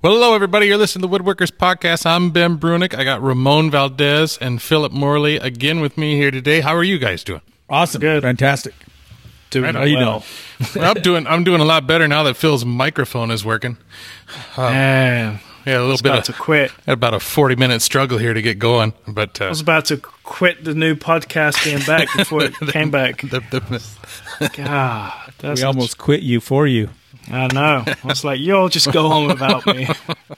Well, hello, everybody. You're listening to the Woodworkers Podcast. I'm Ben Brunick. I got Ramon Valdez and Philip Morley again with me here today. How are you guys doing? Awesome. Good. Fantastic. Doing Right on. How you well. Well, I'm doing. I'm doing a lot better now that Phil's microphone is working. Man, Yeah, a little I was bit. about Of, to quit. had about a 40 minute struggle here to get going, but I uh, was about to quit the new podcast being back before it came back. the, the, God, that's We almost quit you for you. I know. I was like, y'all just go on without me.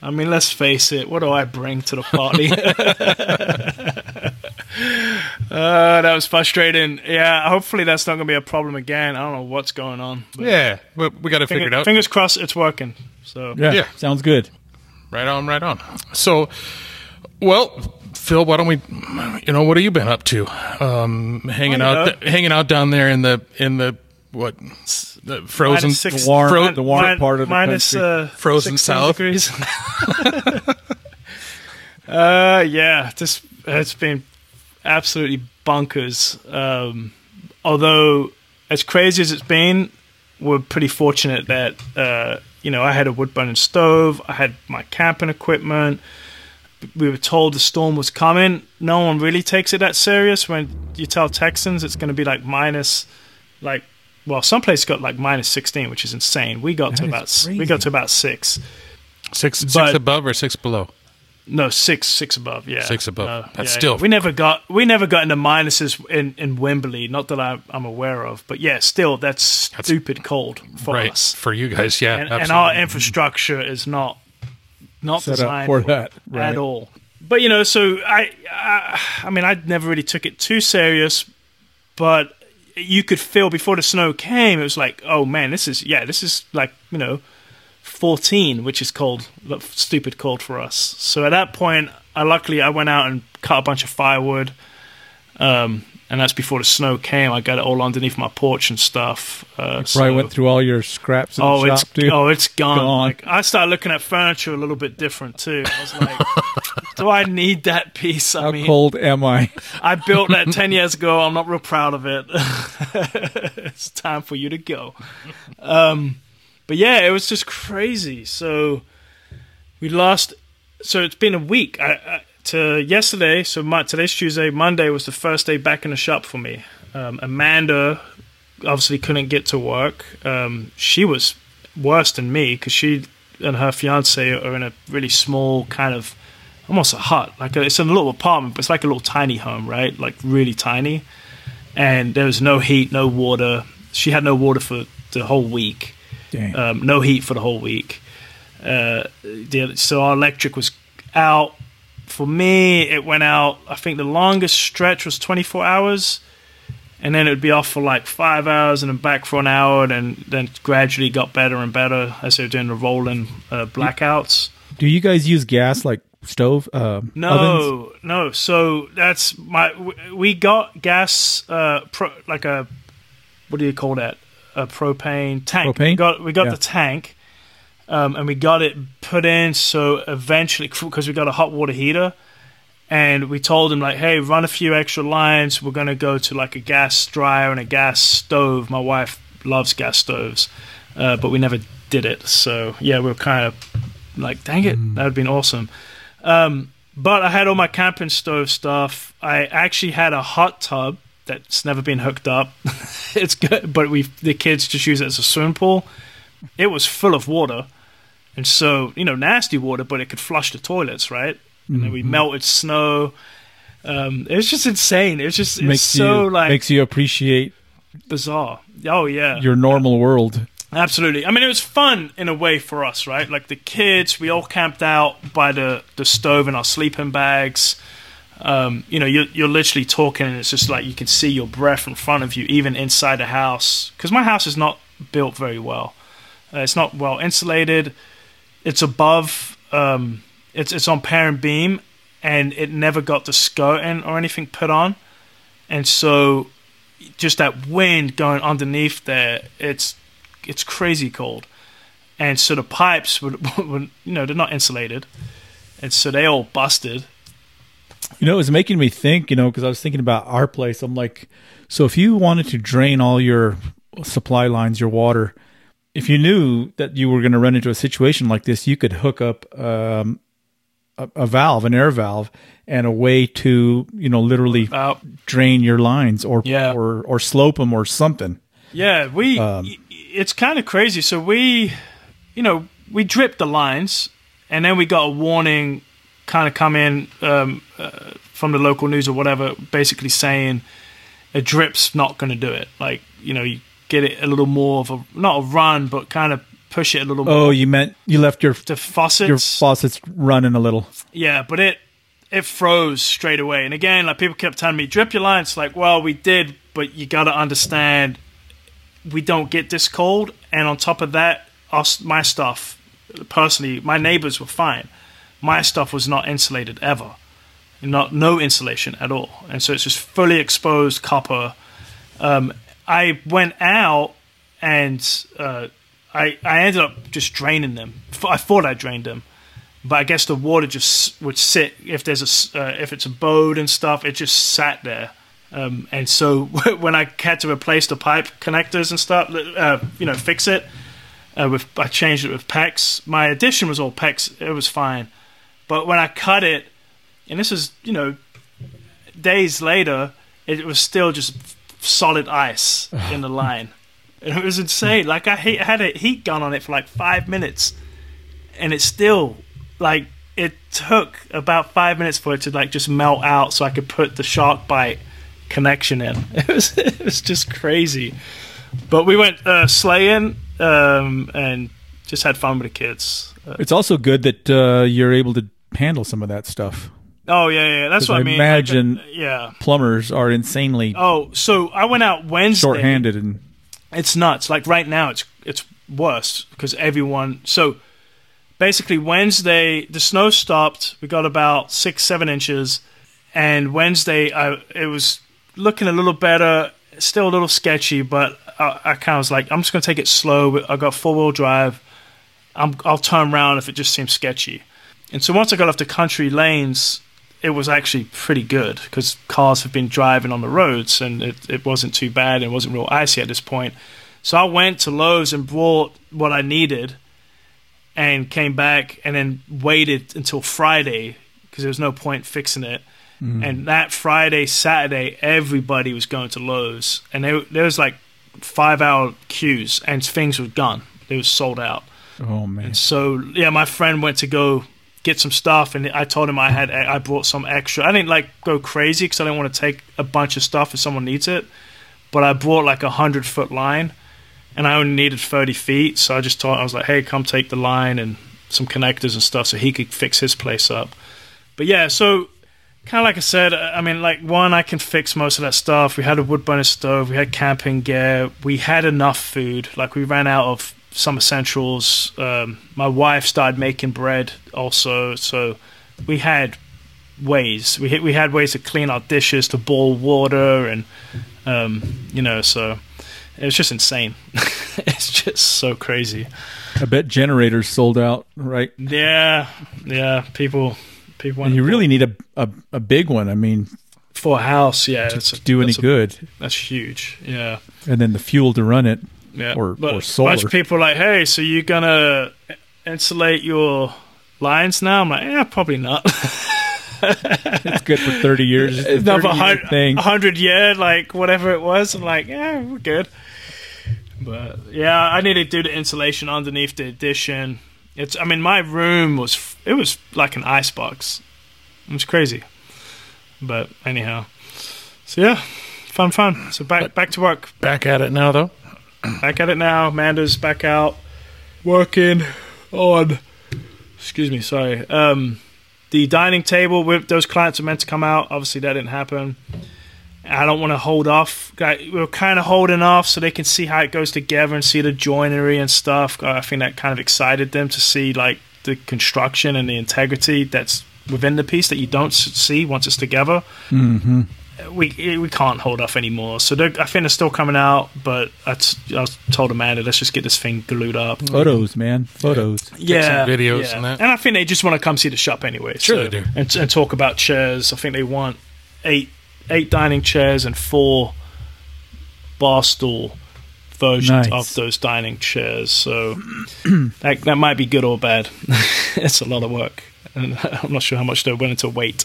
I mean, let's face it. What do I bring to the party? uh, that was frustrating. Yeah, hopefully that's not going to be a problem again. I don't know what's going on. yeah, we, we got to figure it out. Fingers crossed it's working. So Yeah. Yeah. Sounds good. Right on, right on. So, well, Phil, why don't we? You know, what have you been up to? Um, hanging Oh, out, yeah. hanging out down there in the in the what? The frozen, Minus six- The warm, Fro- the warm min- part of the minus, country. uh, Frozen south. degrees. uh, yeah, this it's been absolutely bonkers. Um, although, as crazy as it's been, we're pretty fortunate that uh, you know I had a wood burning stove, I had my camping equipment. We were told the storm was coming. No one really takes it that serious. When you tell Texans it's going to be like minus, like, well, some places got like minus sixteen, which is insane. We got to about is we got to about six. six six above or six below. No, six, six above. Yeah, Six above. Uh, That's yeah, still- We never got we never got into minuses in in Wembley. Not that I, I'm aware of, but yeah, still that's stupid cold for right us. for you guys. Yeah, And, and our infrastructure is not not Set designed for that, right. at all. But you know, so I, I I mean, I never really took it too serious, but you could feel before the snow came, it was like, oh man, this is yeah, this is like you know. 14, which is cold, stupid cold for us. So at that point, I luckily I went out and cut a bunch of firewood, um, and that's before the snow came. I got it all underneath my porch and stuff. Uh, Probably so- went through all your scraps Oh, it's too. oh, it's gone. Gone. Like, I started looking at furniture a little bit different too. I was like, "Do I need that piece?" I How mean, cold am I? I built that ten years ago. I'm not real proud of it. it's time for you to go. Um, but yeah, it was just crazy. So we lost. So it's been a week. I, I, to yesterday. So my, today's Tuesday. Monday was the first day back in the shop for me. Um, Amanda obviously couldn't get to work. Um, she was worse than me because she and her fiance are in a really small kind of almost a hut. Like a, it's a little apartment, but it's like a little tiny home, right? Like really tiny. And there was no heat, no water. She had no water for the whole week. Um, no heat for the whole week. Uh, the, so our electric was out. For me, it went out. I think the longest stretch was 24 hours, and then it would be off for like five hours, and then back for an hour, and then then gradually got better and better as they were doing the rolling uh, blackouts. Do you guys use gas like stove? Uh, ovens? No, no. So that's my. We got gas, uh, pro, like a, what do you call that? A propane tank. Propane? We got we got Yeah. the tank, um, and we got it put in. So eventually, because we got a hot water heater, and we told him like, hey, run a few extra lines. We're gonna go to like a gas dryer and a gas stove. My wife loves gas stoves, uh, but we never did it. So yeah, we were kind of like, dang it, that would have been awesome. Um, but I had all my camping stove stuff. I actually had a hot tub that's never been hooked up. it's good, but we the kids just use it as a swimming pool. It was full of water, and so you know, nasty water, but it could flush the toilets, right? And then we melted snow. Um, it was just insane. It was just it's makes so you like makes you appreciate bizarre. Oh yeah, your normal world. Absolutely. I mean, it was fun in a way for us, right? Like the kids, we all camped out by the, the stove in our sleeping bags. Um, you know, you're, you're literally talking, and it's just like you can see your breath in front of you, even inside the house. Because my house is not built very well. Uh, it's not well insulated. It's above. Um, it's it's on pier and beam, and it never got the skirting or anything put on, and so just that wind going underneath there, it's it's crazy cold, and so the pipes would, would you know they're not insulated, and so they all busted. You know, it was making me think, you know, because I was thinking about our place. I'm like, so if you wanted to drain all your supply lines, your water, if you knew that you were going to run into a situation like this, you could hook up um, a, a valve, an air valve, and a way to you know literally drain your lines or Yeah. or or slope them or something. Yeah, we. Um, it's kind of crazy. So we, you know, we dripped the lines, and then we got a warning, kind of come in um, uh, from the local news or whatever, basically saying a drip's not going to do it. Like you know, you get it a little more of a not a run, but kind of push it a little Oh, more you meant you left your to faucets. your faucets running a little. Yeah, but it it froze straight away. And again, like people kept telling me, drip your lines. Like, well, we did, but you got to understand, we don't get this cold. And on top of that, us, my stuff, personally, my neighbors were fine. My stuff was not insulated ever, not no insulation at all. And so it's just fully exposed copper. Um, I went out and uh, I I ended up just draining them. I thought I drained them but I guess the water just would sit if there's a uh, if it's a boat and stuff, it just sat there. Um, and so when I had to replace the pipe connectors and stuff, uh, you know, fix it, uh, with I changed it with PEX. My addition was all PEX; it was fine. But when I cut it, and this is you know, days later, it was still just solid ice in the line. And it was insane. Like I had a heat gun on it for like five minutes, and it still like it took about five minutes for it to like just melt out so I could put the shark bite connection in. It was it was just crazy. But we went uh, sleighing um, and just had fun with the kids. Uh, It's also good that uh, you're able to handle some of that stuff. oh yeah, yeah, that's what I, I mean. imagine- Like, uh, yeah. Plumbers are insanely Oh, so I went out Wednesday. short-handed and it's nuts. Like right now, it's it's worse because everyone. So basically, Wednesday the snow stopped. We got about six seven inches, and Wednesday I it was looking a little better. Still a little sketchy, but I, I kind of was like, I'm just gonna take it slow. I got four wheel drive. I'm, I'll turn around if it just seems sketchy. And so once I got off the country lanes, it was actually pretty good because cars have been driving on the roads and it, it wasn't too bad it wasn't real icy at this point. So I went to Lowe's and brought what I needed and came back and then waited until Friday because there was no point fixing it. Mm-hmm. And that Friday, Saturday, everybody was going to Lowe's and there, there was like five hour queues and things were gone. They was sold out. oh man, So yeah, my friend went to go get some stuff, and I told him I had I brought some extra. I didn't like go crazy because I didn't want to take a bunch of stuff if someone needs it, but I brought like a hundred foot line, and I only needed thirty feet. So I just told I was like, hey, come take the line and some connectors and stuff, so he could fix his place up. But yeah, so kind of like I said, I mean, like one, I can fix most of that stuff. We had a wood burner stove, we had camping gear, we had enough food. Like we ran out of some essentials. Um, my wife started making bread also, so we had ways. We had- we had ways to clean our dishes, to boil water, and um, you know, so it was just insane. it's just so crazy. I bet generators sold out, right? Yeah, yeah. People, people. And want you to- really need a, a a big one. I mean, for a house, yeah, it's to do any a- good, That's huge. Yeah, and then the fuel to run it. yeah. Or- but or A solar. bunch of people are like, hey, so you're gonna insulate your lines now? I'm like, yeah, probably not. It's good for thirty years. It's a no, 30 but year a hundred year, like whatever it was. I'm like, yeah, we're good. But yeah, I need to do the insulation underneath the addition. It's, I mean, my room was, it was like an ice box. It was crazy. But anyhow, so yeah, fun, fun. So back, back to work. Back at it now, though. back at it now. Amanda's back out working on. Excuse me, sorry. Um, the dining table with those clients are meant to come out. Obviously, that didn't happen. I don't want to hold off. We're kind of holding off so they can see how it goes together and see the joinery and stuff. I think that kind of excited them to see like the construction and the integrity that's within the piece that you don't see once it's together hmm we we can't hold off anymore. So I think they're still coming out, but I, t- I was told Amanda, let's just get this thing glued up. Photos, man, photos. Yeah, some videos yeah. and that. I think they just want to come see the shop anyway. Sure so- they do. and, and talk about chairs. I think they want eight eight dining chairs and four bar stool versions Nice. of those dining chairs. So that that might be good or bad. it's a lot of work, and I'm not sure how much they're willing to wait.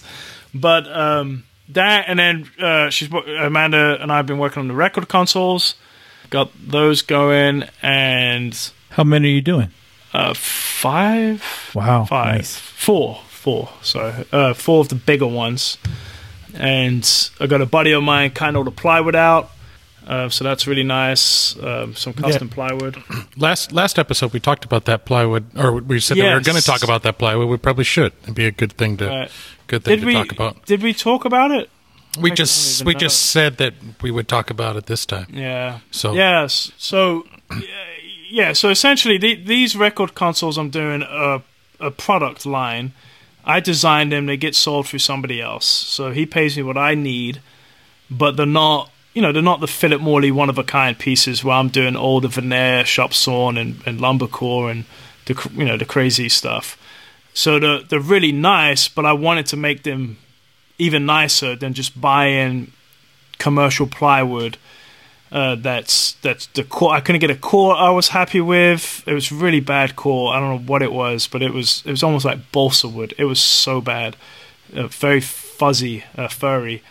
But um, that, and then uh, she's Amanda and I have been working on the record consoles. Got those going, and How many are you doing? uh, five, Wow, five, nice. four, four. Sorry, uh, four of the bigger ones. And I got a buddy of mine kind of the plywood out, uh, so that's really nice. Um, some custom plywood. Last last episode we talked about that plywood, or we said that we were going to talk about that plywood. We probably should. It'd be a good thing to good thing Did to we talk about. did we talk about it? We just we know. just said that we would talk about it this time. Yeah. So Yes. So, yeah. So essentially, the, these record consoles, I'm doing a a product line. I designed them. They get sold through somebody else. So he pays me what I need, but they're not. You know, they're not the Philip Morley one of a kind pieces where I'm doing all the veneer, shop sawn, and, and lumber core, and the you know the crazy stuff. So they're they're really nice, but I wanted to make them even nicer than just buying commercial plywood uh, that's that's the core. I couldn't get a core I was happy with. It was really bad core. I don't know what it was, but it was it was almost like balsa wood. It was so bad, uh, very fuzzy, uh, furry,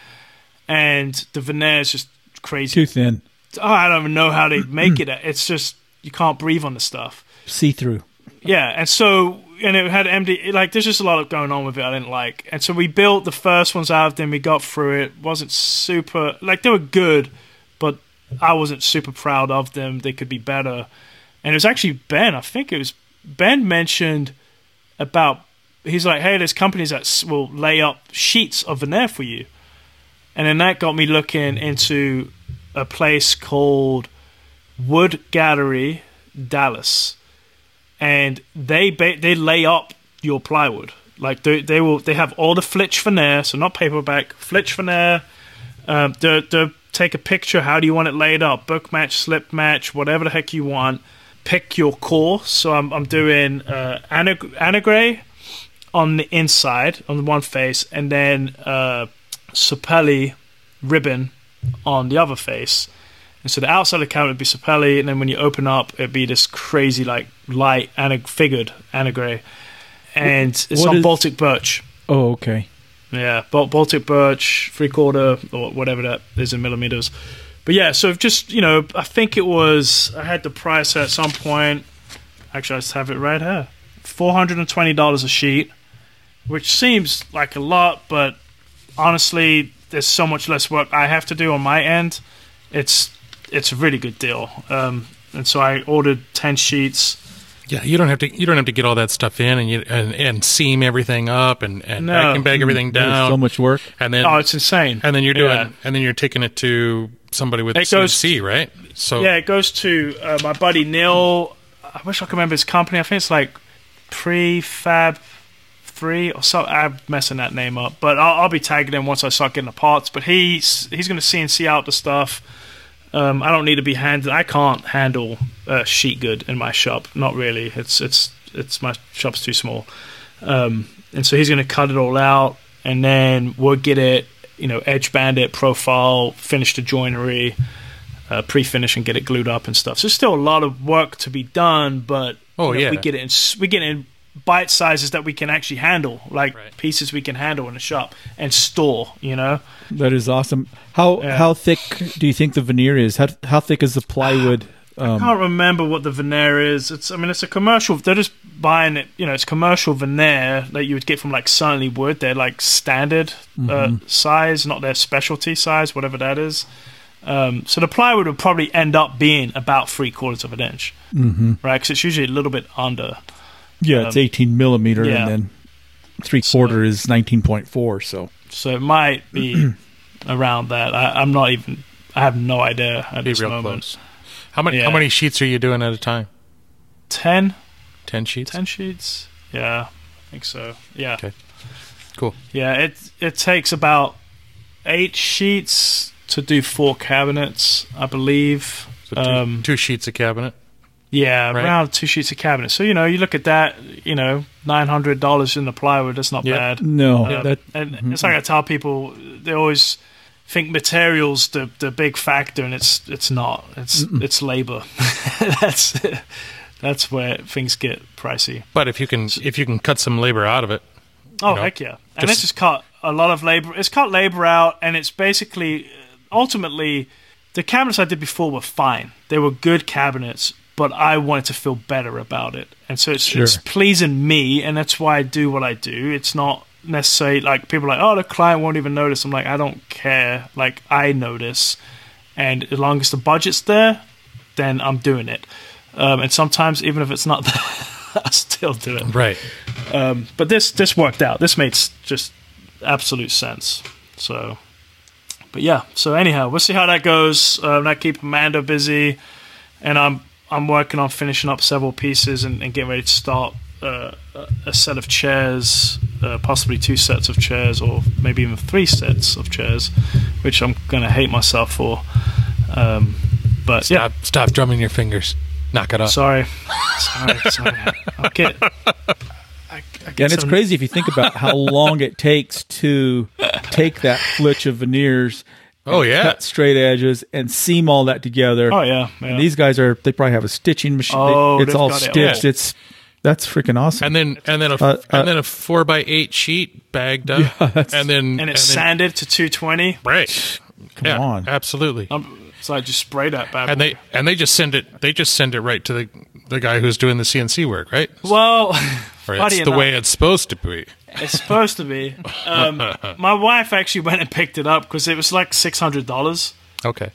and the veneer is just crazy. Too thin, Oh, I don't even know how they make it. It's just you can't breathe on the stuff. see through. Yeah, and so and it had MD like there's just a lot of going on with it I didn't like. And so we built the first ones out, then we got through it. wasn't super like they were good, I wasn't super proud of them. They could be better. And it was actually Ben, I think it was Ben mentioned about he's like, "Hey, there's companies that will lay up sheets of veneer for you." And then that got me looking into a place called Wood Gallery Dallas and they ba- they lay up your plywood. Like they they will they have all the flitch veneer, so not paperback, flitch veneer. Um, they they take a picture. How do you want it laid up? Book match, slip match, whatever the heck you want. Pick your course. So I'm I'm doing uh, anag- anigre on the inside on the one face, and then uh, sapelli ribbon on the other face. And so the outside of the cabinet would be Sapelli, and then when you open up, it'd be this crazy, like, light, anag- figured anigre. And it's What on is- Baltic Birch. Oh, okay. Yeah, Baltic Birch, three quarter, or whatever that is in millimeters. But yeah, so just, you know, I think it was, I had the price at some point. Actually, I just have it right here $420 a sheet, which seems like a lot, but honestly, there's so much less work I have to do on my end. It's it's a really good deal. Um, and so I ordered 10 sheets. Yeah, you don't have to. You don't have to get all that stuff in and you and, and seam everything up and and No. vacuum bag everything down. so much work. and then Oh, it's insane. and then you're doing Yeah. and then you're taking it to somebody with It goes- CNC, right? So Yeah, it goes to uh, my buddy Neil. I wish I could remember his company. I think it's like Prefab Three or so. I'm messing that name up, but I'll, I'll be tagging him once I start getting the parts. But he's he's going to CNC out the stuff. Um, I don't need to be handled. I can't handle uh, sheet good in my shop. Not really. It's it's it's my shop's too small. Um, and so he's going to cut it all out, and then we'll get it, you know, edge band it, profile, finish the joinery, uh, pre-finish, and get it glued up and stuff. So there's still a lot of work to be done, but Oh, you know, yeah. we get it in we get it in bite sizes that we can actually handle, like Right. pieces we can handle in a shop and store. You know, That is awesome. How Yeah. how thick do you think the veneer is? How how thick is the plywood? I Um, can't remember what the veneer is. It's I mean it's a commercial. They're just buying it. You know, it's commercial veneer that you would get from like Certainly Wood. They're like standard uh, size, not their specialty size, whatever that is. Um, so the plywood would probably end up being about three quarters of an inch, mhm. right? Because it's usually a little bit under. Yeah, it's Um, 18 millimeter, yeah. and then three quarter is 19.4. So So it might be around that. I, I'm not even. I have no idea at be this real moment. close. How many Yeah. how many sheets are you doing at a time? Ten. Ten sheets. 10 sheets yeah i think so yeah Okay. Cool. yeah it it takes about eight sheets to do four cabinets i believe So two, um two sheets a cabinet. Yeah right. around two sheets of cabinet so you know you look at that you know $900 in the plywood that's not Yeah. bad no, Um, that and it's like I tell people, they always, think materials the the big factor, and it's it's not. It's it's labor. that's that's where things get pricey. But if you can if you can cut some labor out of it, Oh know, heck yeah! And just- it's just cut a lot of labor. It's cut labor out, and it's basically ultimately the cabinets I did before were fine. They were good cabinets, but I wanted to feel better about it, and so it's, it's pleasing me, and that's why I do what I do. It's not necessarily like people are like, oh, the client won't even notice. I'm like, I don't care. Like I notice, and as long as the budget's there, then I'm doing it. Um, and sometimes even if it's not there, I still do it right? but this this worked out. This made just absolute sense. So, but yeah. So anyhow, we'll see how that goes. Um, I keep Amanda busy, and I'm I'm working on finishing up several pieces and, and getting ready to start uh, a- a set of chairs, uh, possibly two sets of chairs, or maybe even three sets of chairs, which I'm gonna hate myself for. Um, but yeah, Stop stop drumming your fingers. Knock it off. sorry, sorry, sorry. I'll get. I, I get And it's some- crazy if you think about how long it takes to take that flitch of veneers, oh yeah. cut straight edges, and seam all that together. Oh yeah, yeah. And these guys are they probably have a stitching machine. Oh, it's they've all got it stitched. all. It's that's freaking awesome. and then and then a Uh, uh, and then a four by eight sheet bagged up, yeah, and then and it's then- sanded to 220. right. Come yeah, on. absolutely. Um, so I just spray that bad. and they and they just send it. They just send it right to the the guy who's doing the CNC work, right? well, Or it's the enough, way it's supposed to be. it's supposed to be. Um, my wife actually went and picked it up because it was like six hundred dollars Okay.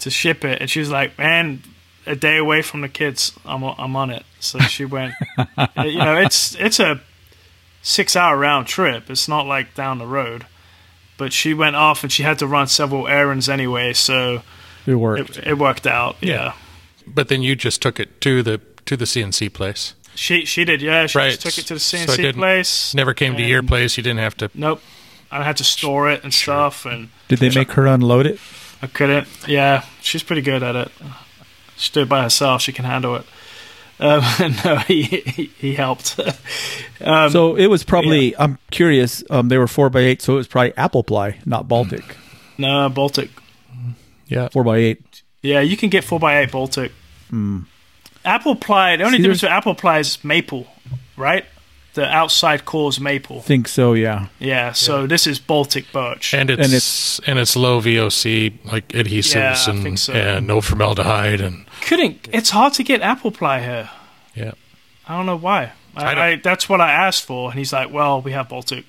to ship it, and she was like, "Man, a day away from the kids, I'm o- I'm on it." So she went. you know, it's it's a six hour round trip. It's not like down the road. But she went off and she had to run several errands anyway, so it worked. it, it worked out. Yeah. yeah. But then you just took it to the to the CNC place. She she did, yeah. She Right. just took it to the So it CNC didn't- place. Never came to your place. You didn't have to. Nope. I had to store it and stuff, and Did they make her unload it? I couldn't. Yeah, she's pretty good at it. She did it by herself. She can handle it. Um, no, he he, he helped. um, so it was probably. I'm curious. Um, they were four by eight, so it was probably apple ply, not Baltic. no, Baltic. Yeah. Four by eight. Yeah, you can get four x eight Baltic. Apple ply. The only. See, difference with apple ply is maple, right? The outside core is maple. Think so? Yeah. Yeah. So this is Baltic birch. And it's And it's, and it's, low VOC like adhesives Yeah, and so. and no formaldehyde and Couldn't. It's hard to get apple ply here. yeah. I don't know why. I, I don't- I, that's what I asked for, and he's like, "Well, we have Baltic."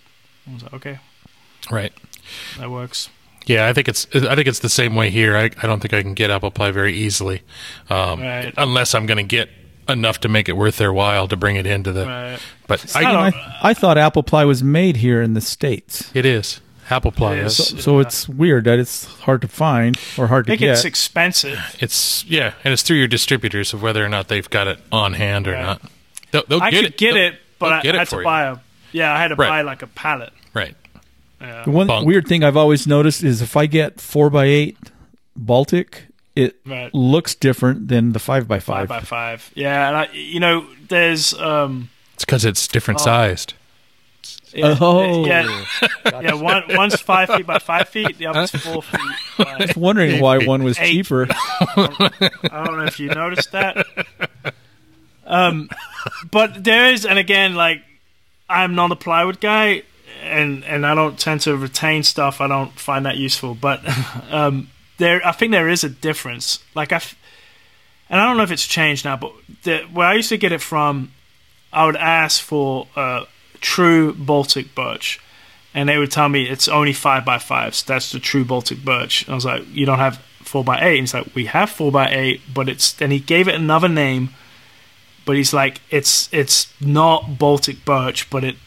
I was like, "Okay, Right. that works." Yeah, I think it's I think it's the same way here. I, I don't think I can get apple ply very easily, um, Right. unless I'm going to get enough to make it worth their while to bring it into the. Right. But not I, a- I, I thought apple ply was made here in the states. it is apple ply. It is. is. So Yeah. it's weird that it's hard to find or hard I to think get. it's expensive. It's yeah, and it's through your distributors of whether or not they've got it on hand or Right. not. They'll, they'll I get could it. get They'll- it, but I get it had to you. buy a. Yeah, I had to Right. buy like a pallet. right. Yeah. The one Bunk. weird thing I've always noticed is if I get four by eight Baltic, it Right. looks different than the five by Five five. by five. Yeah, and I, you know, there's um. It's because it's different Oh. sized. Yeah, Oh. yeah, yeah. One one's five feet by five feet. The other's four feet. I was wondering why one was Eight. cheaper. I don't know if you noticed that. Um, but there is, and again, like I'm not a plywood guy, and and I don't tend to retain stuff. I don't find that useful. But um, there, I think there is a difference. Like I, and I don't know if it's changed now, but the, where I used to get it from, I would ask for uh, true Baltic birch. And they would tell me it's only five by fives. That's the true Baltic birch. And I was like, you don't have four by eight. And he's like, we have four by eight, but it's. And he gave it another name, but he's like, it's it's not Baltic birch, but it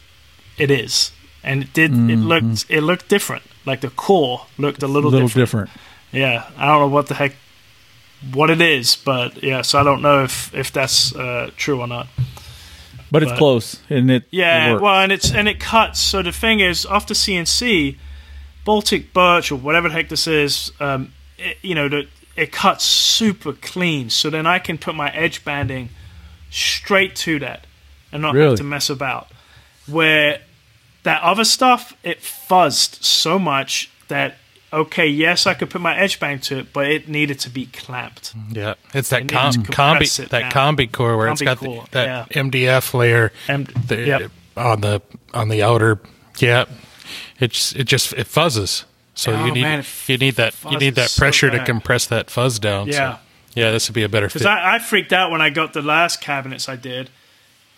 it is. And it did. It looked it looked different. Like the core looked a A little, little different. different. Yeah, I don't know what the heck what it is, but yeah. So I don't know if if that's uh, true or not. But it's But- close and it Yeah, it well, and it's and it cuts. So the thing is, after CNC, Baltic birch or whatever the heck this is, um, it, you know, the, it cuts super clean. So then I can put my edge banding straight to that and not Really? have to mess about. Where that other stuff, it fuzzed so much that okay, yes, I could put my edge bang to it, but it needed to be clamped. Yeah, it's that It com- needs to compress combi it that down. combi core where it's got the, that yeah. MDF layer And the, yep. on the on the outer. Yeah, it's it just it fuzzes. So Oh, you need man, you need that you need that fuzzes so pressure to compress that fuzz down. so- Yeah. yeah, this would be a better fit. Because I, I freaked out when I got the last cabinets I did,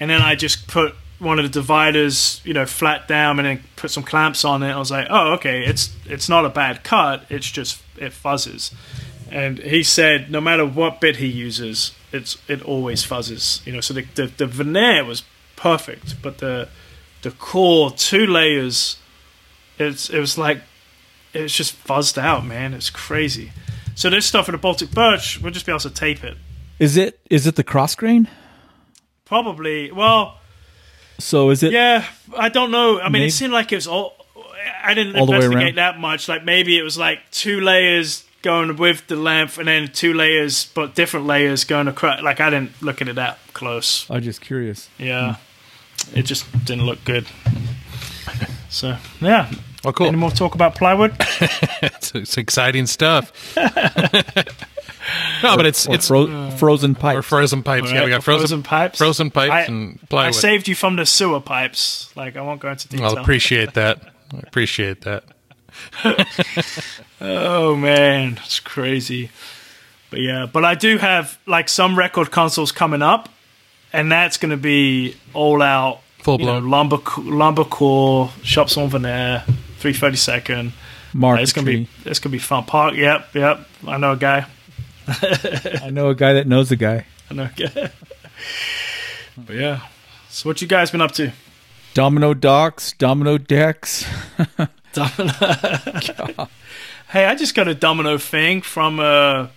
and then I just put one of the dividers, you know, flat down, and then put some clamps on it. I was like, oh, okay, it's it's not a bad cut. It's just it fuzzes. And he said, no matter what bit he uses, it's it always fuzzes. You know, so the the, the veneer was perfect, but the the core two layers, it's it was like it's just fuzzed out, man. It's crazy. So this stuff with the Baltic birch, we'll just be able to tape it. Is it is it the cross grain? Probably. Well, So is it? yeah, I don't know. I mean, Maybe- it seemed like it was all. I didn't All investigate that much. Like maybe it was like two layers going with the length, and then two layers, but different layers going across. Like I didn't look at it that close. I'm just curious. Yeah, hmm. it just didn't look good. So yeah. well, cool. Any more talk about plywood? It's, it's exciting stuff. no, but it's Or it's fro- mm. frozen or pipes. frozen pipes. Yeah, we got frozen frozen pipes. frozen pipes I- and I saved you from the sewer pipes. Like I won't go into detail. I'll appreciate that. I appreciate that. Oh man, it's crazy. But yeah, but I do have like some record consoles coming up, and that's going to be all out, Full you know, blown. lumber lumber core, shop sawn veneer, three thirty second. Mark It's gonna be it's gonna be fun. Park, yep, yep. I know a guy. I know a guy that knows a guy. I know but yeah. So what you guys been up to? Domino docks, domino decks. Domino. hey, I just got a domino thing from uh,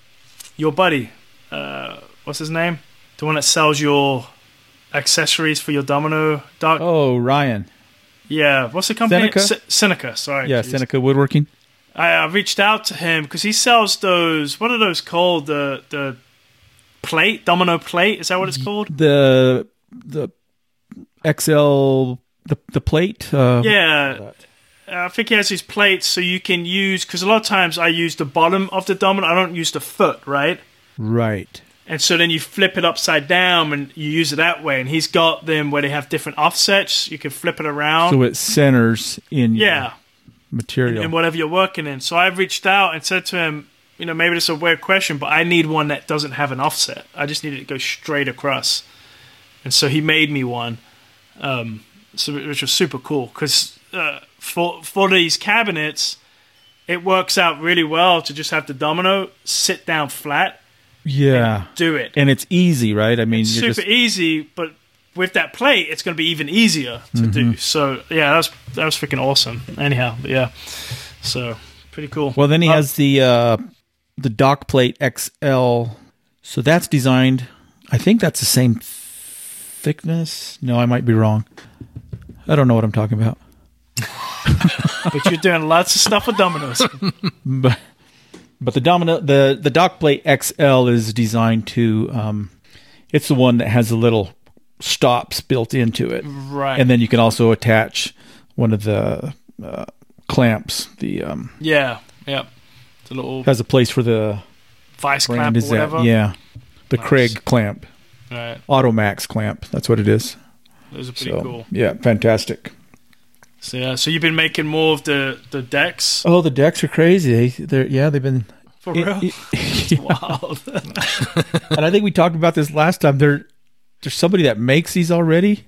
your buddy. Uh, what's his name? The one that sells your accessories for your domino dock. Oh, Ryan. Yeah, what's the company? Seneca? Se- Seneca. Sorry. Yeah, jeez. Seneca Woodworking. I, I reached out to him because he sells those. What are those called? The the plate, domino plate. Is that what it's called? The the XL the the plate. Uh, Yeah. I think he has these plates so you can use because a lot of times I use the bottom of the domino. I don't use the foot, right? Right. And so then you flip it upside down and you use it that way. And he's got them where they have different offsets. You can flip it around. So it centers in your yeah. Material. in whatever you're working in. So I reached out and said to him, you know, maybe this is a weird question, but I need one that doesn't have an offset. I just need it to go straight across. And so he made me one, um, so which was super cool because uh, for for these cabinets, it works out really well to just have the domino sit down flat, yeah. do it. And it's easy, right? I mean, It's super just easy, but with that plate, it's going to be even easier to Mm-hmm. do. So yeah, that was that was freaking awesome. Anyhow, yeah, so pretty cool. Well, then he Uh, has the uh, the dock plate XL. So that's designed. I think that's the same thickness. No, I might be wrong. I don't know what I'm talking about. but you're doing lots of stuff with dominoes. But but the domino the the dock plate XL is designed to. Um, it's the one that has a little stops built into it, right. and then you can also attach one of the uh, clamps. The um, yeah, yeah. a little has a place for the vice clamp or whatever. that? Yeah, the Nice. Kreg clamp, Right. Automaxx clamp. That's what it is. Those are pretty So cool. yeah, fantastic. So yeah, so you've been making more of the the decks Oh, the decks are crazy. They're yeah, they've been. for it- real. it- Wild. and I think we talked about this last time. There, there's somebody that makes these already.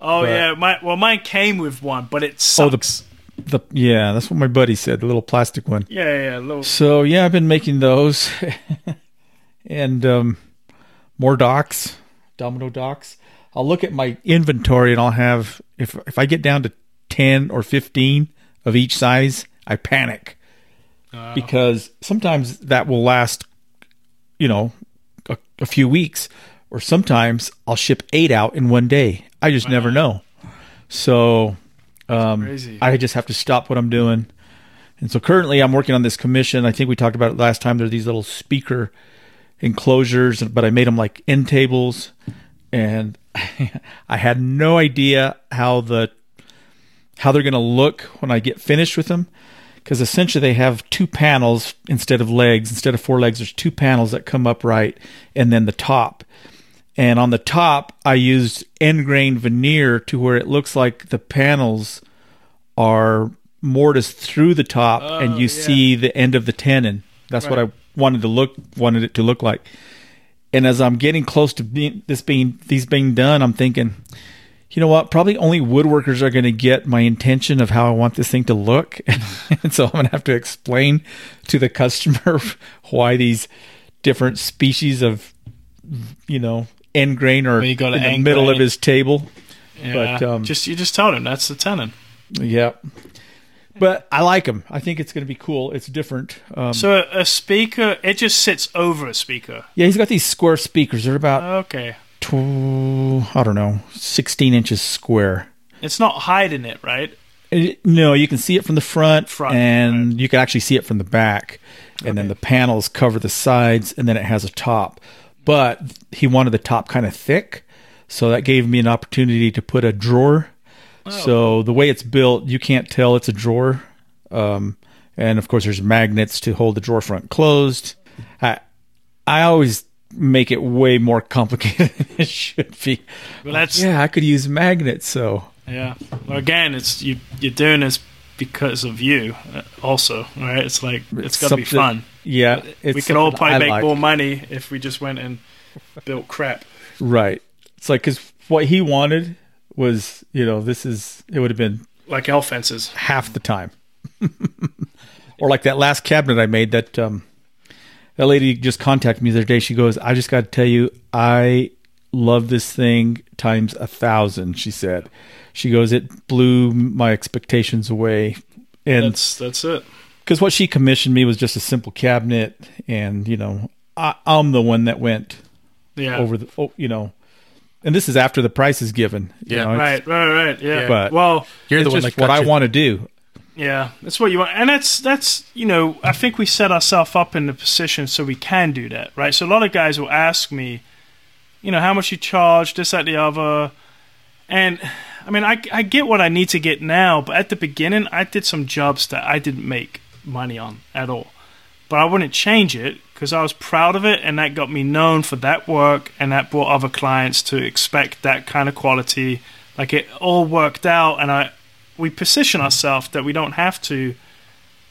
oh But- yeah, my well mine came with one, but it Oh, the- The yeah, that's what my buddy said. The little plastic one. yeah, yeah, yeah, little So yeah, I've been making those, and um, more docks, domino docks. I'll look at my inventory and I'll have if if I get down to ten or fifteen of each size, I panic uh, because sometimes that will last, you know, a, a few weeks, or sometimes I'll ship eight out in one day. I just never know. So um. I just have to stop what I'm doing. And so currently I'm working on this commission. I think we talked about it last time. There are these little speaker enclosures, but I made them like end tables. And I had no idea how the how they're going to look when I get finished with them because essentially they have two panels instead of legs. Instead of four legs, there's two panels that come upright, and then the top. And on the top, I used end grain veneer to where it looks like the panels are mortised through the top, oh, and you yeah. see the end of the tenon. That's what I wanted to look wanted it to look like. And as I'm getting close to being, this being these being done, I'm thinking, you know what? Probably only woodworkers are going to get my intention of how I want this thing to look, and so I'm going to have to explain to the customer why these different species of, you know, end grain you in the middle of his table. Yeah. But, um, just you just told him that's the tenon. Yep. But I like them. I think it's going to be cool. It's different. Um, So a, a speaker, it just sits over a speaker. yeah, he's got these square speakers. They're about Okay, tw- I don't know, 16 inches square. it's not hiding it, right? It- no, you can see it from the front, Front, and you can actually see it from the back. And then the panels cover the sides, and then it has a top. But he wanted the top kind of thick, so that gave me an opportunity to put a drawer. So the way it's built, you can't tell it's a drawer. Um, and of course, there's magnets to hold the drawer front closed. I, I always make it way more complicated than it should be. Well, that's Yeah, I could use magnets. So Yeah. Well, again, it's you. You're doing this because of you, uh, also, right? It's like it's got to be fun. Yeah, we can all probably I make like. more money if we just went and built crap. Right. It's like because what he wanted was, you know, this is it would have been Like L fences. half the time, or like that last cabinet I made. That um, that lady just contacted me the other day. She goes, "I just got to tell you, I love this thing times a thousand. She said, "She goes, it blew my expectations away." And That's that's it. Because what she commissioned me was just a simple cabinet, and you know, I, I'm the one that went Yeah. over the, oh, you know, and this is after the price is given. you Yeah. know, right. Right. Right. Yeah. But- well, You're the it's one just that what got I want to do. Yeah, that's what you want, and that's that's you know I think we set ourselves up in the position so we can do that, right? So a lot of guys will ask me, you know, how much you charge, this, that, the other, and I mean I I get what I need to get now, but at the beginning I did some jobs that I didn't make money on at all, but I wouldn't change it because I was proud of it, and that got me known for that work, and that brought other clients to expect that kind of quality. Like it all worked out, and I we position ourselves that we don't have to.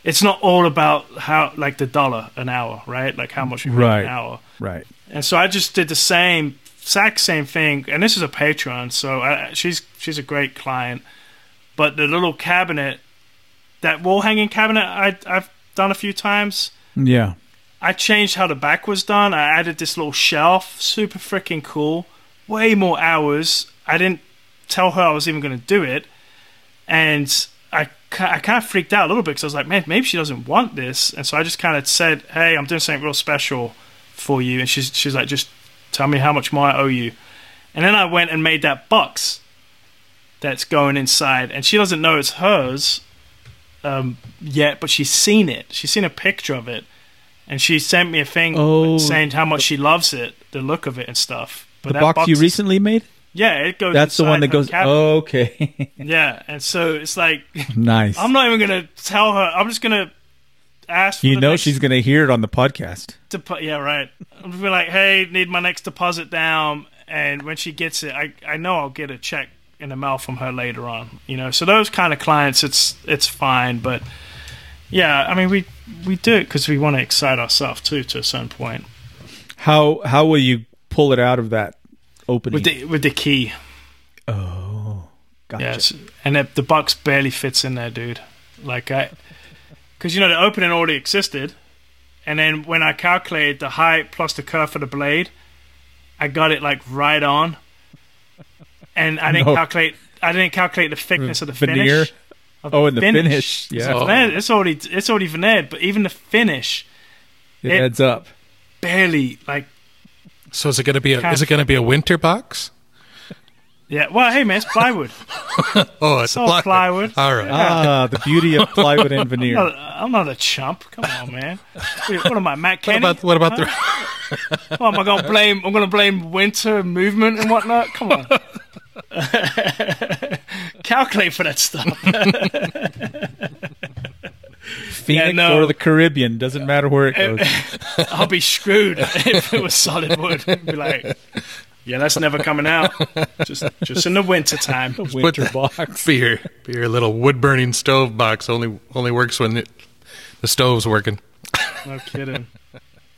It's not all about how like the dollar an hour, right? Like how much we make Right. an hour. Right. And so I just did the same exact same thing. And this is a Patreon, so I, she's she's a great client. But the little cabinet, that wall hanging cabinet, I, I've done a few times. Yeah. I changed how the back was done. I added this little shelf, super freaking cool. Way more hours. I didn't tell her I was even going to do it, and I I kind of freaked out a little bit because I was like, man, maybe she doesn't want this, and so I just kind of said, hey, I'm doing something real special for you, and she's she's like, just tell me how much more I owe you, and then I went and made that box that's going inside, and she doesn't know it's hers um, yet, but she's seen it. She's seen a picture of it, and she sent me a thing Oh. saying how much she loves it, the look of it and stuff. But The that box, you recently made? yeah, it goes. That's the one that goes. Oh, okay. Yeah, and so it's like nice. I'm not even gonna tell her. I'm just gonna ask. For you know she's going to hear it on the podcast. depo- yeah, right. I'm gonna be like, hey, need my next deposit down, and when she gets it, I I know I'll get a check in the mail from her later on. You know, so those kind of clients, it's it's fine, but yeah, I mean we we do it because we want to excite ourselves too to a certain point How how will you pull it out of that opening? with the with the key. oh, gotcha. Yes, and the, the box barely fits in there, dude. Like I, because you know the opening already existed, and then when I calculated the height plus the curve for the blade, I got it like right on, and I didn't No. calculate. I didn't calculate the thickness of the Veneer. finish. of Oh, and the finish. Yeah, So veneered, it's already it's already veneered, but even the finish it, it- adds up. barely like So is it going to be a, is it going to be a winter box? yeah. Well, hey man, it's plywood. Oh, it's, It's all plywood. All right. Ah, the beauty of plywood and I'm veneer. not, I'm not a chump. Come on, man. Wait, What am I, Matt What Kenney? about what about the Oh, am I gonna blame? I'm gonna blame winter movement and whatnot. Come on, calculate for that stuff. Phoenix no. or the Caribbean. Doesn't matter where it eh, goes. I'll be screwed if it was solid wood. I'd be like, yeah, that's never coming out. Just just in the winter time. Winter box. Be your, be your little wood burning stove box only only works when it, the stove's working. No kidding.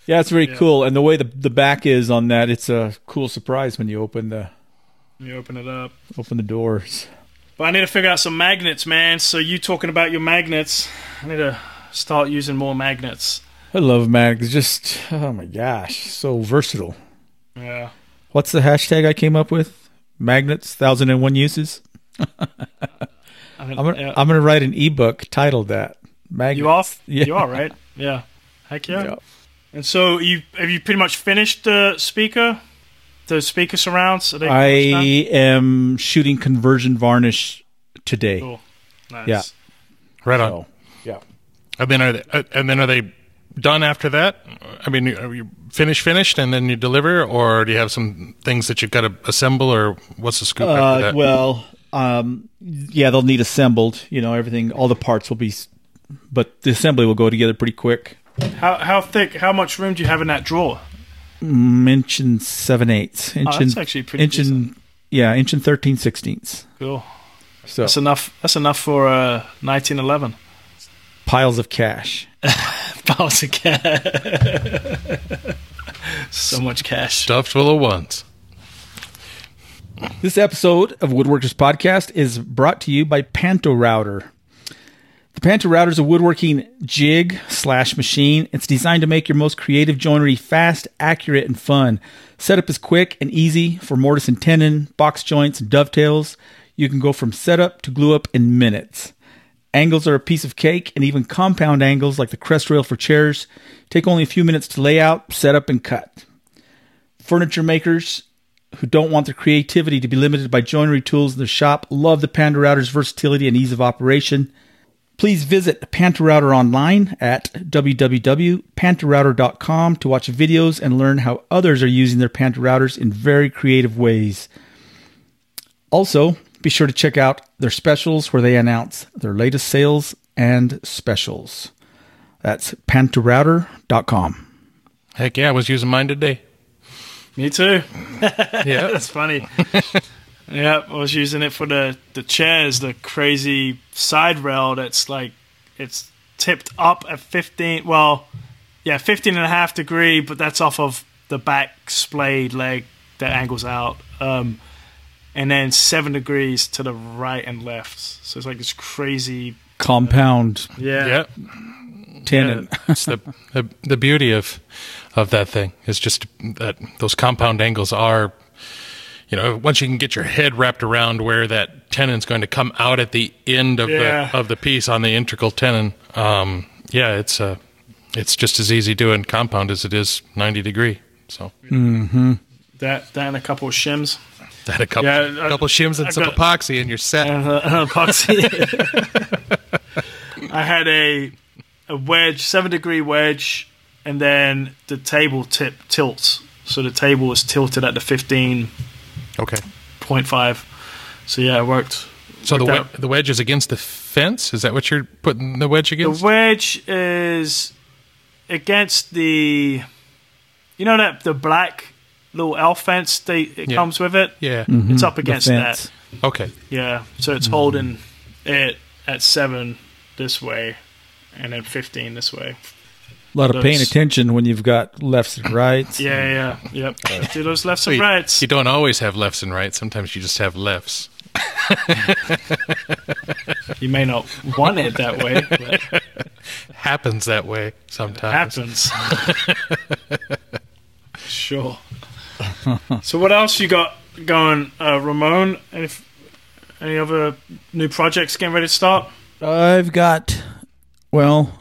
Yeah, it's very cool. And the way the the back is on that, it's a cool surprise when you open the You open it up. open the doors. But I need to figure out some magnets, man. So you talking about your magnets? I need to start using more magnets. I love magnets. Just oh my gosh, so versatile. Yeah. What's the hashtag I came up with? Magnets, thousand and one uses. I mean, I'm gonna, yeah. I'm gonna write an ebook titled that. Magnets. you off? Yeah. You are right. Yeah. Heck yeah. Yeah. And so you have you pretty much finished the speaker, the speaker surrounds? Are they I am shooting conversion varnish today. Cool. Nice. Yeah. Right on. So, yeah. And then are they, uh, and then are they done after that? I mean, are you finished, finished, and then you deliver, or do you have some things that you've got to assemble, or what's the scoop after Uh, that? well, um, yeah, they'll need assembled. You know, everything, all the parts will be, but the assembly will go together pretty quick. How how thick? How much room do you have in that drawer? Inch and seven eighths. Inch Oh, that's and, actually pretty inch and yeah, inch and thirteen sixteenths. Cool. So That's enough. That's enough for uh, 1911. piles of cash. Piles of cash. so much cash. Stuffed full of ones. This episode of Woodworkers Podcast is brought to you by Panto Router. The Panto Router is a woodworking jig slash machine. It's designed to make your most creative joinery fast, accurate, and fun. Setup is quick and easy for mortise and tenon, box joints, and dovetails. You can go from setup to glue up in minutes. Angles are a piece of cake, and even compound angles like the crest rail for chairs take only a few minutes to lay out, set up, and cut. Furniture makers who don't want their creativity to be limited by joinery tools in their shop love the Panto Router's versatility and ease of operation. Please visit Panto Router online at www.pantorouter.com to watch videos and learn how others are using their Panto Routers in very creative ways. Also, be sure to check out their specials where they announce their latest sales and specials. That's pantorouter.com. Heck yeah, I was using mine today. Me too. Yeah, That's funny. yeah, I was using it for the the chairs, the crazy side rail that's like it's tipped up at 15, well, yeah, 15 and a half degree, but that's off of the back splayed leg that angles out. Um and then 7 degrees to the right and left. So it's like this crazy Compound yeah. yeah. tenon. It's the, the the beauty of of that thing is just that those compound angles are, you know, once you can get your head wrapped around where that tenon's going to come out at the end of Yeah. the of the piece on the integral tenon. Um, yeah, it's uh, it's just as easy doing compound as it is ninety degree. So That that and a couple of shims. that a couple Yeah, I- couple of shims and I some got- epoxy and you're set. and uh, an epoxy. I had a a wedge, seven degree wedge, and then the table tip tilts. So the table is tilted at the fifteen Okay. point five. So yeah, it worked. So the Worked we- out. the wedge is against the fence. Is that what you're putting the wedge against? The wedge is against the, you know that the black little elf fence they it Yeah. comes with it. yeah. Mm-hmm. It's up against that. Okay. Yeah, so it's mm-hmm. holding it at seven this way, and then fifteen this way. A lot of paying attention when you've got lefts and rights. Yeah, yeah, yep. Do those lefts and you, rights. you don't always have lefts and rights. Sometimes you just have lefts. You may not want it that way, but Happens that way sometimes. happens. sure. So, what else you got going, uh, Ramon? Any, any other new projects getting ready to start? I've got, well,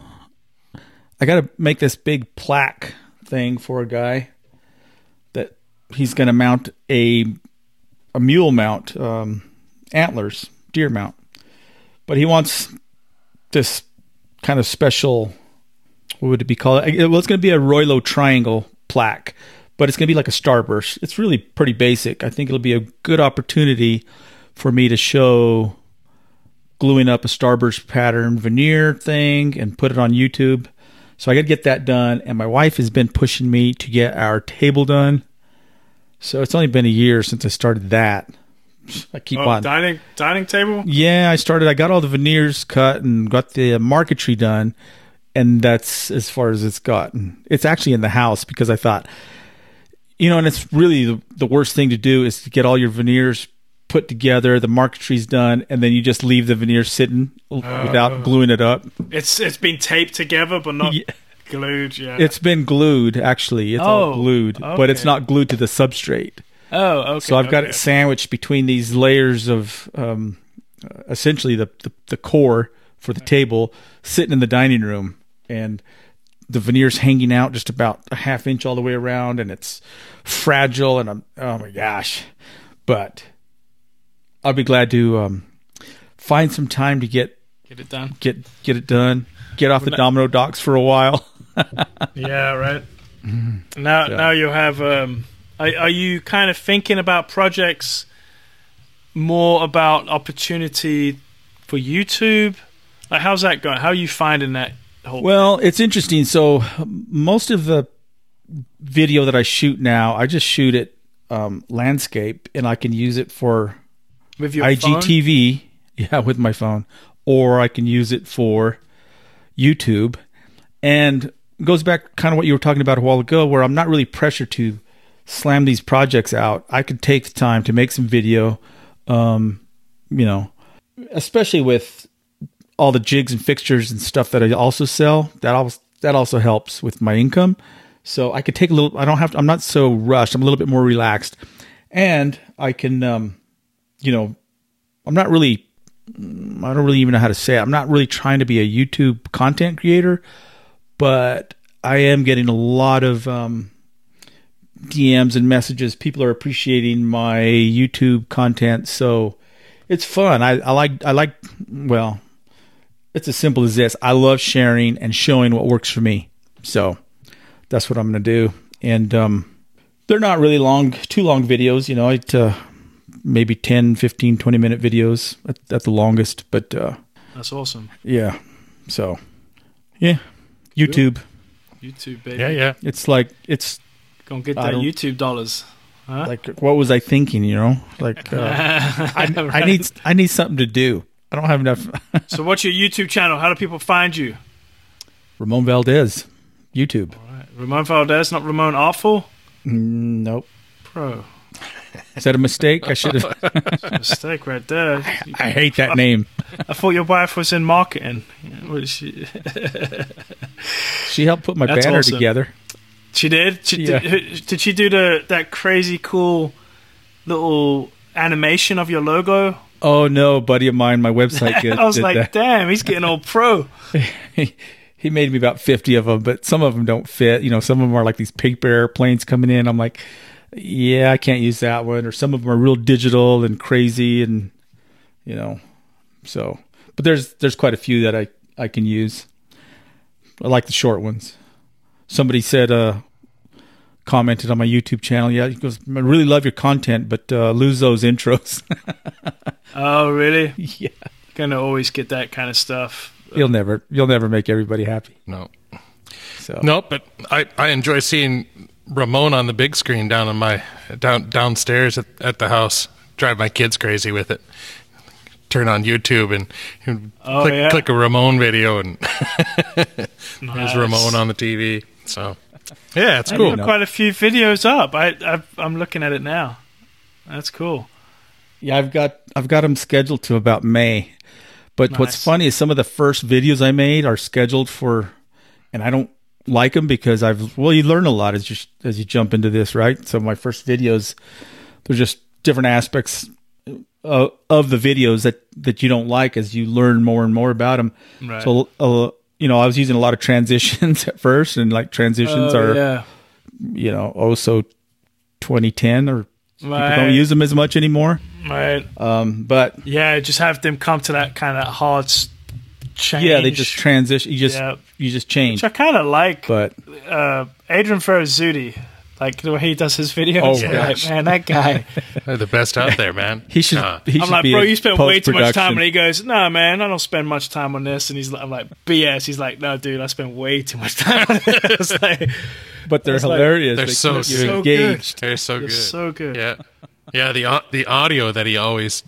I got to make this big plaque thing for a guy that he's going to mount a a mule mount, um, antlers, deer mount, but he wants this kind of special. What would it be called? Well, it's going to be a Roylo triangle plaque, but it's going to be like a starburst. It's really pretty basic. I think it'll be a good opportunity for me to show gluing up a starburst pattern veneer thing and put it on YouTube. So I got to get that done. And my wife has been pushing me to get our table done. So it's only been a year since I started that. I keep Oh, on. dining dining table. Yeah, I started. I got all the veneers cut and got the marquetry done, and that's as far as it's gotten. It's actually in the house because I thought, you know, and it's really the, the worst thing to do is to get all your veneers put together, the marquetry's done, and then you just leave the veneer sitting without gluing it up. It's it's been taped together, but not Yeah. glued. Yeah. It's been glued, actually. It's Oh, all glued, but it's not glued to the substrate. oh, okay. So I've got it sandwiched between these layers of um, uh, essentially the, the the core for the table sitting in the dining room, and the veneer's hanging out just about a half inch all the way around, and it's fragile. And I'm oh my gosh, but I'll be glad to um, find some time to get Get it done. get get it done. Get off the Rema- domino docks for a while. Yeah, right. Mm-hmm. Now, Yeah. now you have. Um, are, are you kind of thinking about projects more about opportunity for YouTube? Like, how's that going? How are you finding that whole? Well, it's interesting. So most of the video that I shoot now, I just shoot it um, landscape, and I can use it for with your phone? IGTV, yeah, with my phone, or I can use it for YouTube. And goes back kind of what you were talking about a while ago, where I'm not really pressured to slam these projects out. I could take the time to make some video, um, you know, especially with all the jigs and fixtures and stuff that I also sell. That also that also helps with my income. So I could take a little. I don't have. To, I'm not so rushed. I'm a little bit more relaxed, and I can, um, you know, I'm not really. I don't really even know how to say it. I'm not really trying to be a YouTube content creator, but I am getting a lot of um, DMs and messages. People are appreciating my YouTube content, so it's fun. I, I like. I like. Well, it's as simple as this. I love sharing and showing what works for me. So that's what I'm going to do. And um, they're not really long, too long videos. You know, it uh, maybe 10, 15, 20 minute videos at, at the longest. But uh, That's awesome. yeah, so yeah, YouTube. YouTube, baby. Yeah, yeah. It's like it's Go and get that YouTube dollars. Huh? like what was I thinking? You know, like uh, I, I need I need something to do. I don't have enough. So, what's your YouTube channel? How do people find you? Ramon Valdez, YouTube. Ramon Valdez, not Ramon Awful. Mm, Nope. Bro, Is that a mistake? I should have. mistake right there. I hate that name. I thought your wife was in marketing. What is she? She helped put my That's banner awesome. together. She did. She, Yeah. did, did she do the that crazy cool little animation of your logo? Oh no, buddy of mine, my website did, I was did like, that. damn, he's getting all pro. He, he made me about fifty of them, but some of them don't fit. You know, some of them are like these paper airplanes coming in. I'm like, yeah, I can't use that one. Or some of them are real digital and crazy, and you know, so. But there's there's quite a few that I I can use. I like the short ones. Somebody said, uh, commented on my YouTube channel. Yeah, he goes, I really love your content, but uh, lose those intros. Oh, really? yeah. Gonna always get that kind of stuff. You'll never you'll never make everybody happy. No. So No, but I, I enjoy seeing Ramon on the big screen down in my down downstairs at, at the house. Drive my kids crazy with it. Turn on YouTube and, and Oh, click, yeah? click a Ramon video and there's Nice. Ramon on the TV. So yeah, it's cool. you've got quite a few videos up. I, I I'm looking at it now. That's cool. yeah, I've got I've got them scheduled to about May. But what's funny is some of the first videos I made are scheduled for, and I don't like them because I've well, you learn a lot as you as you jump into this, right? So my first videos, they're just different aspects uh, of the videos that that you don't like as you learn more and more about them. Right. So uh, you know, I was using a lot of transitions at first, and like transitions Oh, are yeah. you know oh so 2010 or people don't use them as much anymore. Right. Um, but Yeah, just have them come to that kind of hard change. yeah, they just transition. You just Yeah. You just change. Which I kind of like. But uh, Adrian Ferrazzutti, Like the way he does his videos. Oh, I'm like, man, that guy. They're the best out there, man. He should. Uh, he I'm should like, be bro, you spent way too much time. And he goes, no, man, I don't spend much time on this. And he's like, I'm like, BS. He's like, no, dude, I spent way too much time on this. Like, but they're It's like- hilarious. They're They so keep you good. Engaged. They're so They're good. so good. Yeah, yeah. The au- the audio that he always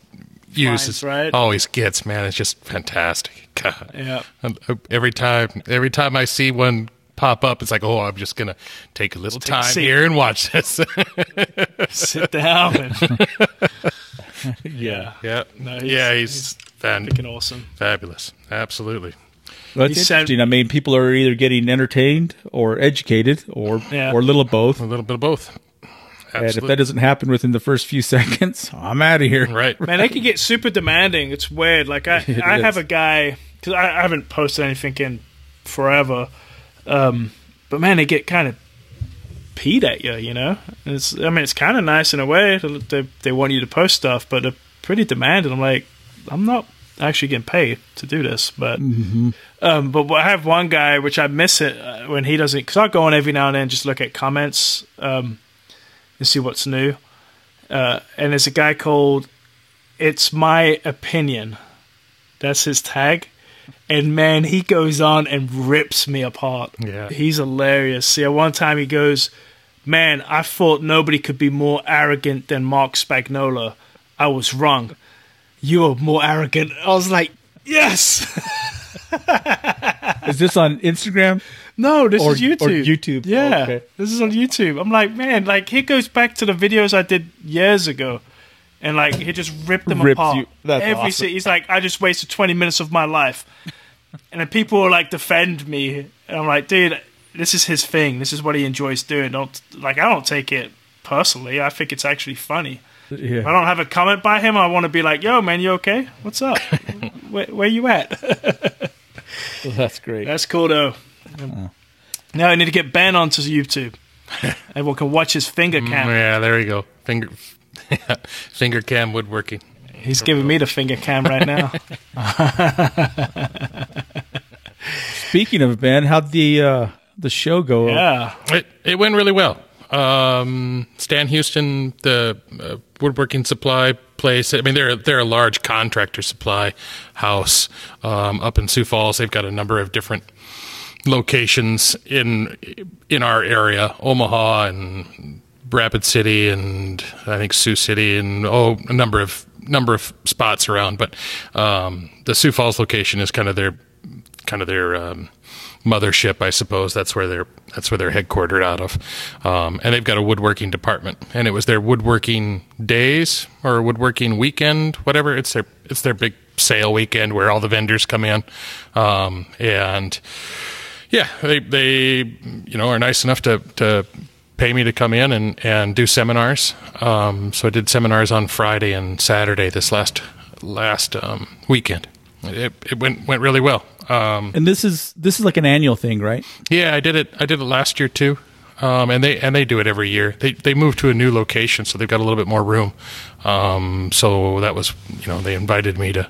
uses, right? always gets, man. It's just fantastic. God. Yeah. And, uh, Every time, every time I see one pop up, it's like, oh, I'm just gonna take a little take time seat. here and watch this. sit down. And, Yeah. yeah, No, he's- yeah. He's, he's fan- freaking awesome. fabulous. Absolutely. Well, it's He said- interesting. I mean, people are either getting entertained or educated, or Yeah. or a little of both. A little bit of both. And if that doesn't happen within the first few seconds, I'm out of here. right. Man, they can get super demanding. It's weird. Like I, It I is. have a guy because I, I haven't posted anything in forever. Um, but man, they get kind of peed at you. You know, And it's. I mean, it's kind of nice in a way. They they want you to post stuff, but they're pretty demanding. I'm like, I'm not actually getting paid to do this, but. Um, but I have one guy which I miss it uh, when he doesn't because I go on every now and then just look at comments um, and see what's new. Uh, and there's a guy called "It's My Opinion." That's his tag, and man, he goes on and rips me apart. Yeah. he's hilarious. See, at one time he goes, "Man, I thought nobody could be more arrogant than Marc Spagnuolo. I was wrong. You are more arrogant." I was like, "Yes." Is this on Instagram? No, this Or- is YouTube. or YouTube. Yeah, Oh, okay. this is on YouTube. I'm like, man, like he goes back to the videos I did years ago, and like he just ripped them apart. you- that's Every awesome. si- he's like, I just wasted 20 minutes of my life, and then people will like defend me, and I'm like, dude, this is his thing. This is what he enjoys doing. Don't like, I don't take it personally. I think it's actually funny. If I don't have a comment by him, I want to be like, yo, man, you okay? What's up? where, where you at? That's great. That's cool though. Now I need to get Ben onto YouTube. Everyone can watch his finger cam. Yeah, there you go. Finger, finger cam woodworking. He's giving me the finger cam right now. Speaking of Ben, how'd the uh, the show go? yeah. It it went really well. Um, Stan Houston, the uh, woodworking supply place. I mean, they're they're a large contractor supply house um, up in Sioux Falls. They've got a number of different locations in in our area, Omaha and Rapid City, and I think Sioux City, and oh, a number of number of spots around. But um, the Sioux Falls location is kind of their kind of their um, mothership, I suppose. That's where they're that's where they're headquartered out of, um, and they've got a woodworking department. And it was their woodworking days or woodworking weekend, whatever. It's their it's their big sale weekend where all the vendors come in, um, and yeah, they they you know are nice enough to to pay me to come in and and do seminars. Um, so I did seminars on Friday and Saturday this last last um, weekend. It, it went went really well. Um, And this is this is like an annual thing, right? yeah, I did it. I did it last year too, um, and they and they do it every year. They they moved to a new location, so they've got a little bit more room. Um, so that was you know they invited me to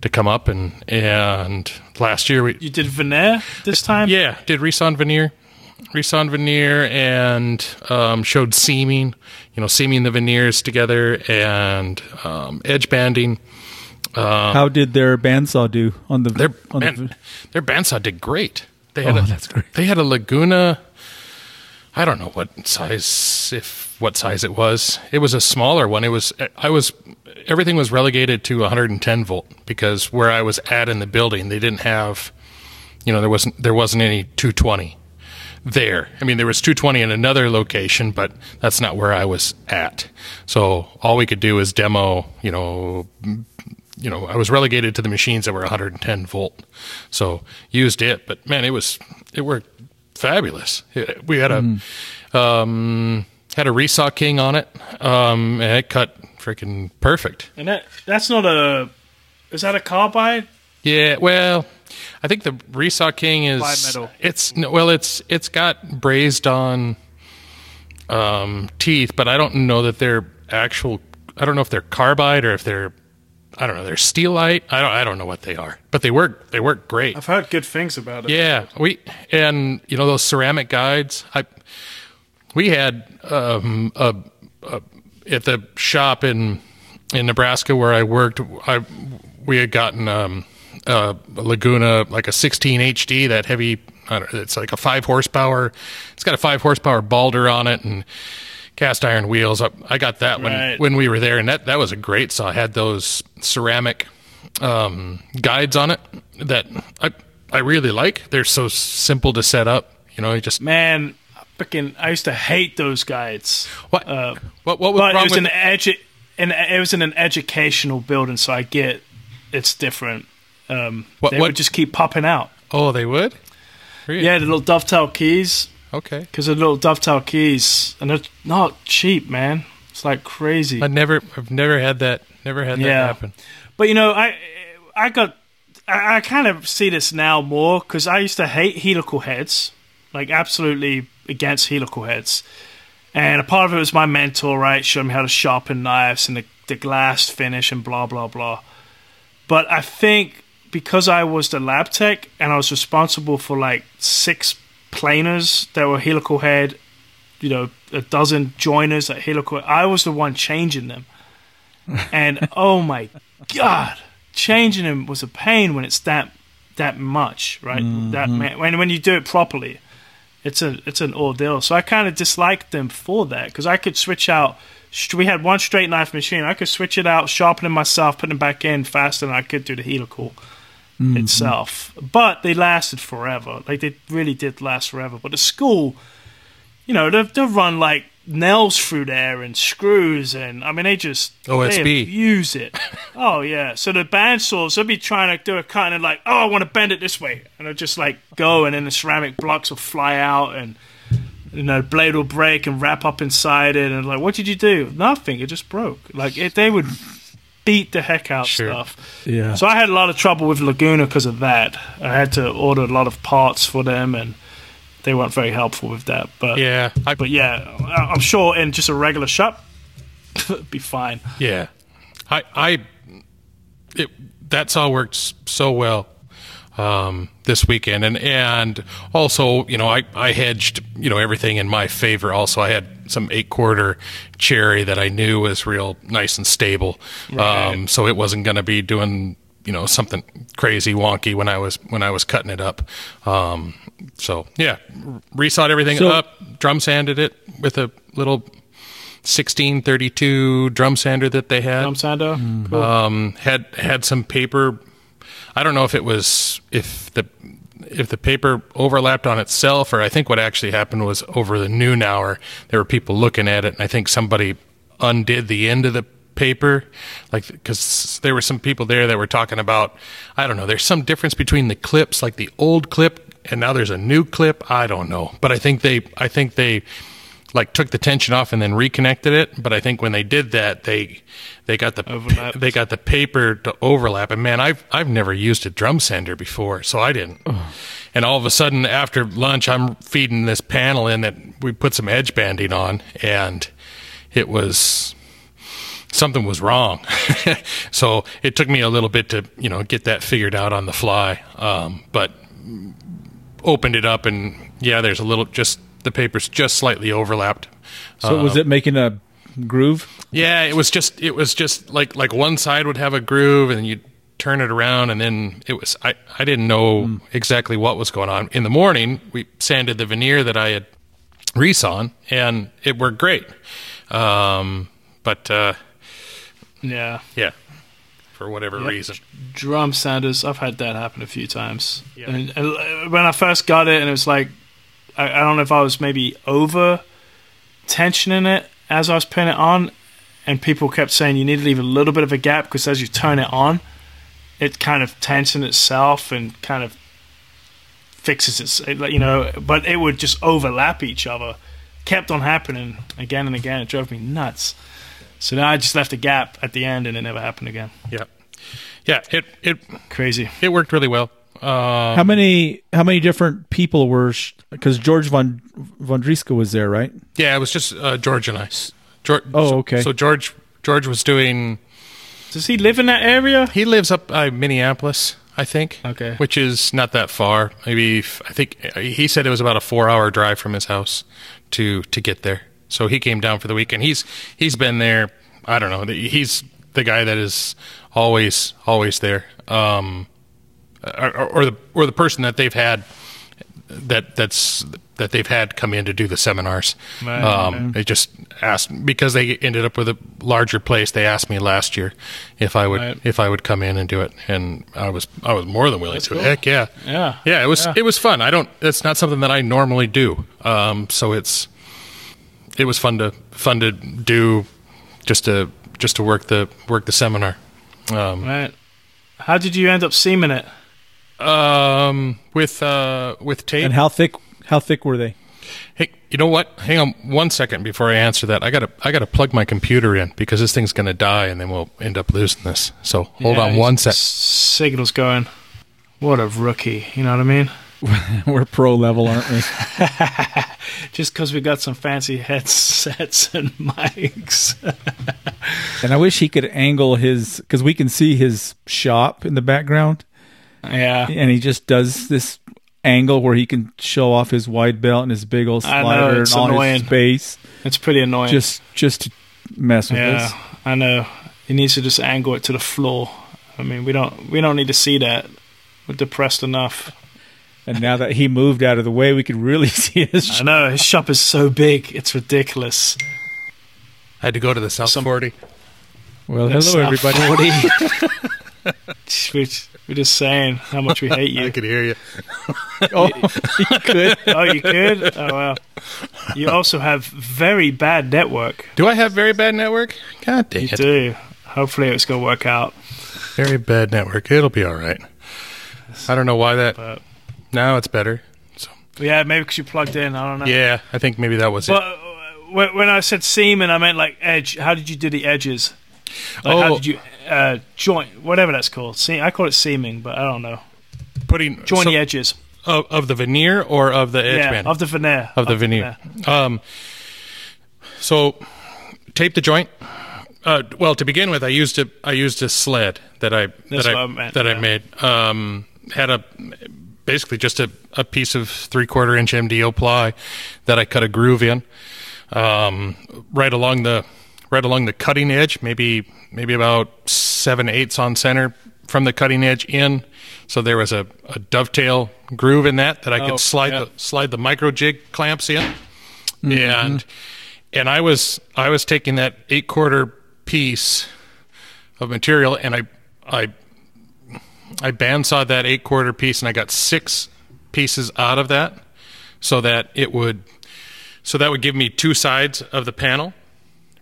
to come up and and last year we You did veneer this time? yeah did Resawn veneer, Resawn veneer, and um, showed seaming. You know, seaming the veneers together and um, edge banding. How did their bandsaw do on the? Their on the man, their bandsaw did great. They had Oh, a, that's great. They had a Laguna. I don't know what size, if what size it was. It was a smaller one. It was. I was. Everything was relegated to 110 volt because where I was at in the building, they didn't have. You know, there wasn't there wasn't any 220 there. I mean, there was 220 in another location, but that's not where I was at. So all we could do is demo. You know, you know, I was relegated to the machines that were 110 volt. So used it, but man, it was it worked fabulous. We had a um, had a Resaw King on it, um, and it cut freaking perfect. And that that's not a is that a carbide? Yeah, well, I think the Resaw King is Bimetal. It's no, well, it's it's got brazed on um, teeth, but I don't know that they're actual. I don't know if they're carbide or if they're I don't know. They're Stellite. I don't. I don't know what they are, but they work. They work great. I've heard good things about it. Yeah, we and you know those ceramic guides. I we had um, a, a, at the shop in in Nebraska where I worked. I we had gotten um, a Laguna like a 16 HD that heavy. I don't, it's like a five horsepower. It's got a five horsepower Baldor on it and cast iron wheels. I, I got that when Right. when we were there, and that that was a great saw. It had those ceramic um, guides on it that I I really like. They're so simple to set up. You know, you just Man, freaking, I used to hate those guides. what Uh, what what was but it was with an edu- and it was in an educational building, so I get it's different. Um, What- they what- would just keep popping out. Oh, they would. Really? Yeah, the little dovetail keys, Okay. because the little dovetail keys, and they're not cheap, man. It's like crazy. I never, I've never had that. Never had that Yeah. happen. But you know, I I got I, I kind of see this now more because I used to hate helical heads, like absolutely against helical heads. And a part of it was my mentor, right? Showed me how to sharpen knives and the, the glass finish and blah blah blah. But I think because I was the lab tech and I was responsible for like six planers that were helical head, you know, a dozen joiners that helical. I was the one changing them and oh my god, changing them was a pain when it's that that much, right? That mm-hmm. ma- when when you do it properly, it's a it's an ordeal. So I kind of disliked them for that because I could switch out. We had one straight knife machine. I could switch it out, sharpen it myself, put it back in faster than I could do the helical itself. But they lasted forever. Like they really did last forever. But the school, you know, they'll, they'll run like nails through there and screws and I mean they just OSB. they abuse it. oh yeah. So the bandsaws they'll be trying to do a cut and like, oh I want to bend it this way and they'll just like go and then the ceramic blocks will fly out and you know, blade will break and wrap up inside it and like what did you do? Nothing, it just broke. Like it, they would beat the heck out Sure. stuff. Yeah. So I had a lot of trouble with Laguna because of that. I had to order a lot of parts for them, and they weren't very helpful with that. But Yeah. I, but yeah, I- I'm sure in just a regular shop, it'd be fine. Yeah, I, I, it, that's all worked so well um, this weekend, and and also, you know, I I hedged, you know, everything in my favor. Also, I had some eight quarter cherry that I knew was real nice and stable, um, so it wasn't going to be doing. You know something crazy wonky when I was when I was cutting it up. Um, so yeah, resawed everything So- up, drum sanded it with a little 1632 drum sander that they had. Drum sander, cool. Um, had had some paper. I don't know if it was if the if the paper overlapped on itself, or I think what actually happened was over the noon hour there were people looking at it, and I think somebody undid the end of the paper, like because there were some people there that were talking about. I don't know. There's some difference between the clips, like the old clip, and now there's a new clip. I don't know, but I think they I think they like took the tension off and then reconnected it. But I think when they did that, they they got the Overlapped. they got the paper to overlap. And man, I've I've never used a drum sander before, so I didn't. And all of a sudden, after lunch, I'm feeding this panel in that we put some edge banding on, and it was something was wrong. so it took me a little bit to you know get that figured out on the fly. Um, but opened it up, and yeah, there's a little just the papers just slightly overlapped. So was it making a groove? Yeah, it was just it was just like like one side would have a groove and you'd turn it around and then it was I I didn't know exactly what was going on. In the morning, we sanded the veneer that I had resawn and it worked great. Um but uh yeah. yeah, for whatever reason. Drum sanders, I've had that happen a few times. Yeah. And, and uh, when I first got it, and it was like, I, I don't know if I was maybe over tensioning it as I was putting it on, and people kept saying you need to leave a little bit of a gap because as you turn it on, it kind of tensions itself and kind of fixes its, it, you know, but it would just overlap each other. Kept on happening again and again. It drove me nuts. So now I just left a gap at the end, and it never happened again. Yeah. Yeah, it it Crazy. it worked really well. Uh, How many how many different people were? Because George von Vondriska was there, right? yeah, it was just uh, George and I. George, Oh, okay. So George George was doing Does he live in that area? He lives up by Minneapolis. I think. Okay. Which is not that far. Maybe f- I think uh, he said it was about a four-hour drive from his house to to get there. So he came down for the weekend. He's he's been there. I don't know. He's the guy that is always always there. Um, or, or the or the person that they've had that that's that they've had come in to do the seminars. Right, um, They just asked because they ended up with a larger place. They asked me last year if I would Right. if I would come in and do it, and I was I was more than willing That's to. cool. Heck yeah, Yeah. yeah. It was Yeah. it was fun. I don't. It's not something that I normally do. Um, so it's it was fun to fun to do just to just to work the work the seminar. Um, Right. How did you end up seaming it? Um, with uh, with tape. And how thick? How thick were they? Hey, you know what? Hang on one second before I answer that. I gotta I gotta plug my computer in because this thing's gonna die and then we'll end up losing this. So hold Yeah, on one s- sec. Signal's going. What a rookie. You know what I mean? we're pro level, aren't we? Just because we got some fancy headsets and mics. and I wish he could angle his because we can see his shop in the background, yeah. and he just does this angle where he can show off his wide belt and his big old I know, slider it's and all annoying. his space, It's pretty annoying. just just to mess with yeah, us. I know. He needs to just angle it to the floor. I mean, we don't we don't need to see that. We're depressed enough. And now that he moved out of the way, we could really see his. I Shop. know his shop is so big, it's ridiculous. I had to go to the South Some- 40. Well, hello South everybody. 40. we're, just saying how much we hate you. I could hear you. oh, you could. Oh, you could? Oh well. You also have very bad network. Do I have very bad network? God it. You it. do. Hopefully, it's gonna work out. Very bad network. It'll be all right. I don't know why that. But Now it's better. So yeah, maybe because you plugged in. I don't know. yeah, I think maybe that was But it. uh, when when I said seaming, I meant like edge. How did you do the edges? Like how Oh. did you uh, joint whatever that's called? See, I call it seaming, but I don't know. Putting Join so- the edges. of, of the veneer or of the edge yeah, band of the veneer. of the veneer. Um, so tape the joint. Uh, well, to begin with, I used a I used a sled that I That's that I I meant, that I made. Um, had a basically just a, a piece of three quarter inch MDO ply that I cut a groove in, um, right along the right along the cutting edge, maybe maybe about seven eighths on center from the cutting edge in. So there was a, a dovetail groove in that that I Oh, could slide yeah. the slide the micro jig clamps in, mm-hmm. and and I was I was taking that eight quarter piece of material and I I I bandsawed that eight quarter piece and I got six pieces out of that so that it would so that would give me two sides of the panel,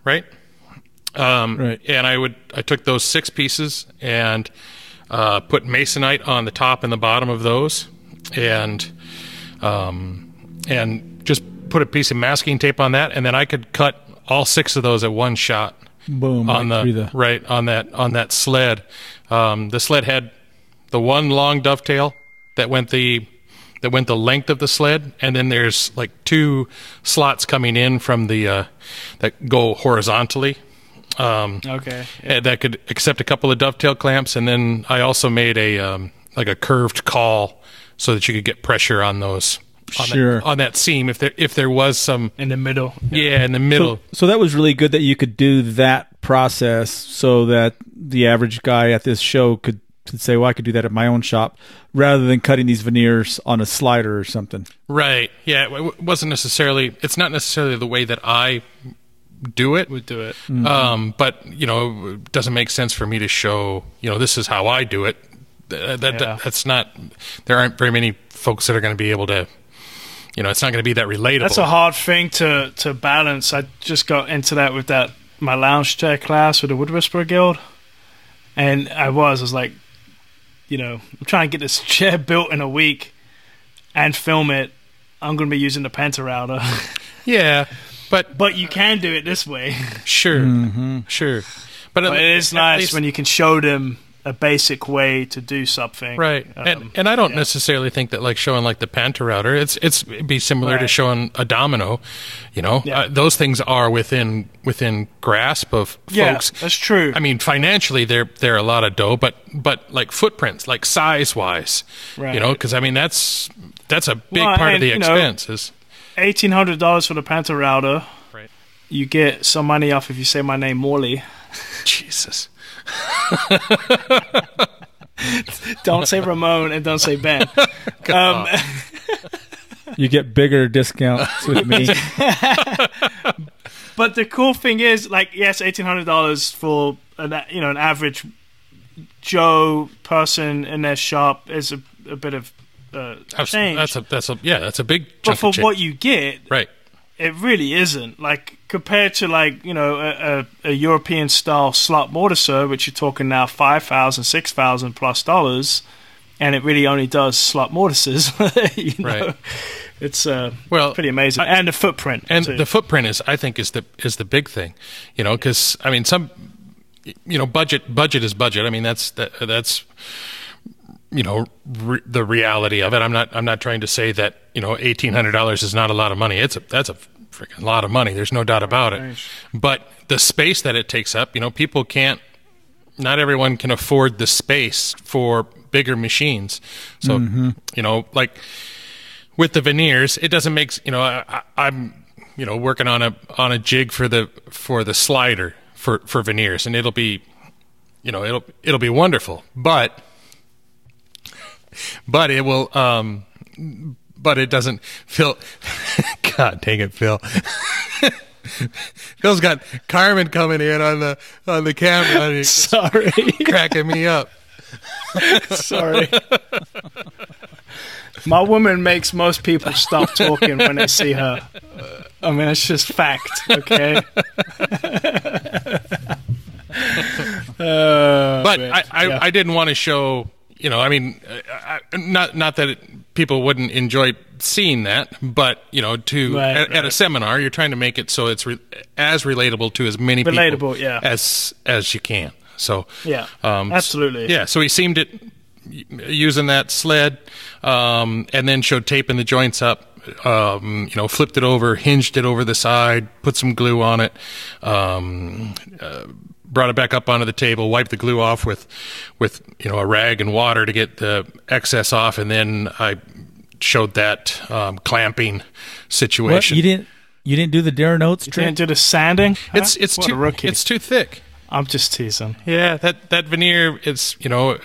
right? Um, Right. And I would I took those six pieces and uh, put masonite on the top and the bottom of those, and um, and just put a piece of masking tape on that, and then I could cut all six of those at one shot Boom! on right the, the right on that on that sled. Um, the sled had the one long dovetail that went the that went the length of the sled, and then there's like two slots coming in from the uh, that go horizontally. Um, Okay. uh, that could accept a couple of dovetail clamps, and then I also made a um, like a curved caul so that you could get pressure on those on, Sure. that, on that seam if there if there was some In the middle. yeah in the middle. So, so that was really good that you could do that process so that the average guy at this show could, could say, well, I could do that at my own shop rather than cutting these veneers on a slider or something. Right. Yeah. It wasn't necessarily. It's not necessarily the way that I do it. Would do it. Um, but you know, it doesn't make sense for me to show. You know, this is how I do it. Th- That, Yeah. that's not. There aren't very many folks that are going to be able to. You know, it's not going to be that relatable. That's a hard thing to to balance. I just got into that with that my lounge chair class with the Wood Whisperer Guild, and I was I was like, you know, I'm trying to get this chair built in a week and film it. I'm going to be using the Panto Router, yeah, but but you can do it this way. sure, sure. But, But it is nice least- when you can show them a basic way to do something. Right, Um, and and I don't yeah. necessarily think that like showing like the Panto Router, it's it's it'd be similar to showing a domino. You know, Yeah. uh, those things are within within grasp of yeah, folks. that's true. I mean, financially, they're they're a lot of dough, but but like footprints, like size wise, Right. you know, because I mean that's that's a big Well, part of the you know- expense. is eighteen hundred dollars for the Panto Router. Right. You get some money off if you say my name, Morley. Jesus. Don't say Ramon and don't say Ben. um, You get bigger discounts with me. but the cool thing is, like, yes, eighteen hundred dollars for an you know an average Joe person in their shop is a, a bit of uh, That's, change. that's a that's a yeah, that's a big but for what you get, right. it really isn't. Like compared to like you know a, a, a European style slot mortiser, which you're talking now five thousand, six thousand plus dollars, and it really only does slot mortises. you know? Right. It's uh, Well, pretty amazing, and the footprint. and too. the footprint is i think is the is the big thing you know because i mean some you know budget budget is budget i mean that's that, that's you know re- the reality of it. I'm not i'm not trying to say that you know $1800 is not a lot of money. It's a that's a freaking lot of money. There's no doubt about it. But the space that it takes up you know people can't not everyone can afford the space for bigger machines. So mm-hmm. you know like with the veneers, it doesn't make you know. I, I'm you know working on a on a jig for the for the slider for for veneers, and it'll be you know it'll it'll be wonderful, but but it will um but it doesn't Phil. God dang it, Phil. Phil's got Carmen coming in on the on the camera, and sorry, cracking me up. sorry. My woman makes most people stop talking when they see her. I mean, it's just fact, okay? Uh, but I, I, yeah. I didn't want to show you know I mean I, I- not not that it, people wouldn't enjoy seeing that but you know to Right, at, at a seminar you're trying to make it so it's re, as relatable to as many people Relatable, yeah. as as you can so Yeah, um, absolutely. yeah so he seamed it using that sled um, and then showed taping the joints up um, you know flipped it over hinged it over the side put some glue on it um, brought it back up onto the table, wiped the glue off with, with you know a rag and water to get the excess off, and then I showed that um, clamping What? situation. You didn't you didn't do the Darren Oates trick? Didn't do the sanding. it's Huh? it's What a too rookie. it's too thick. I'm just teasing. Yeah, that that veneer is you know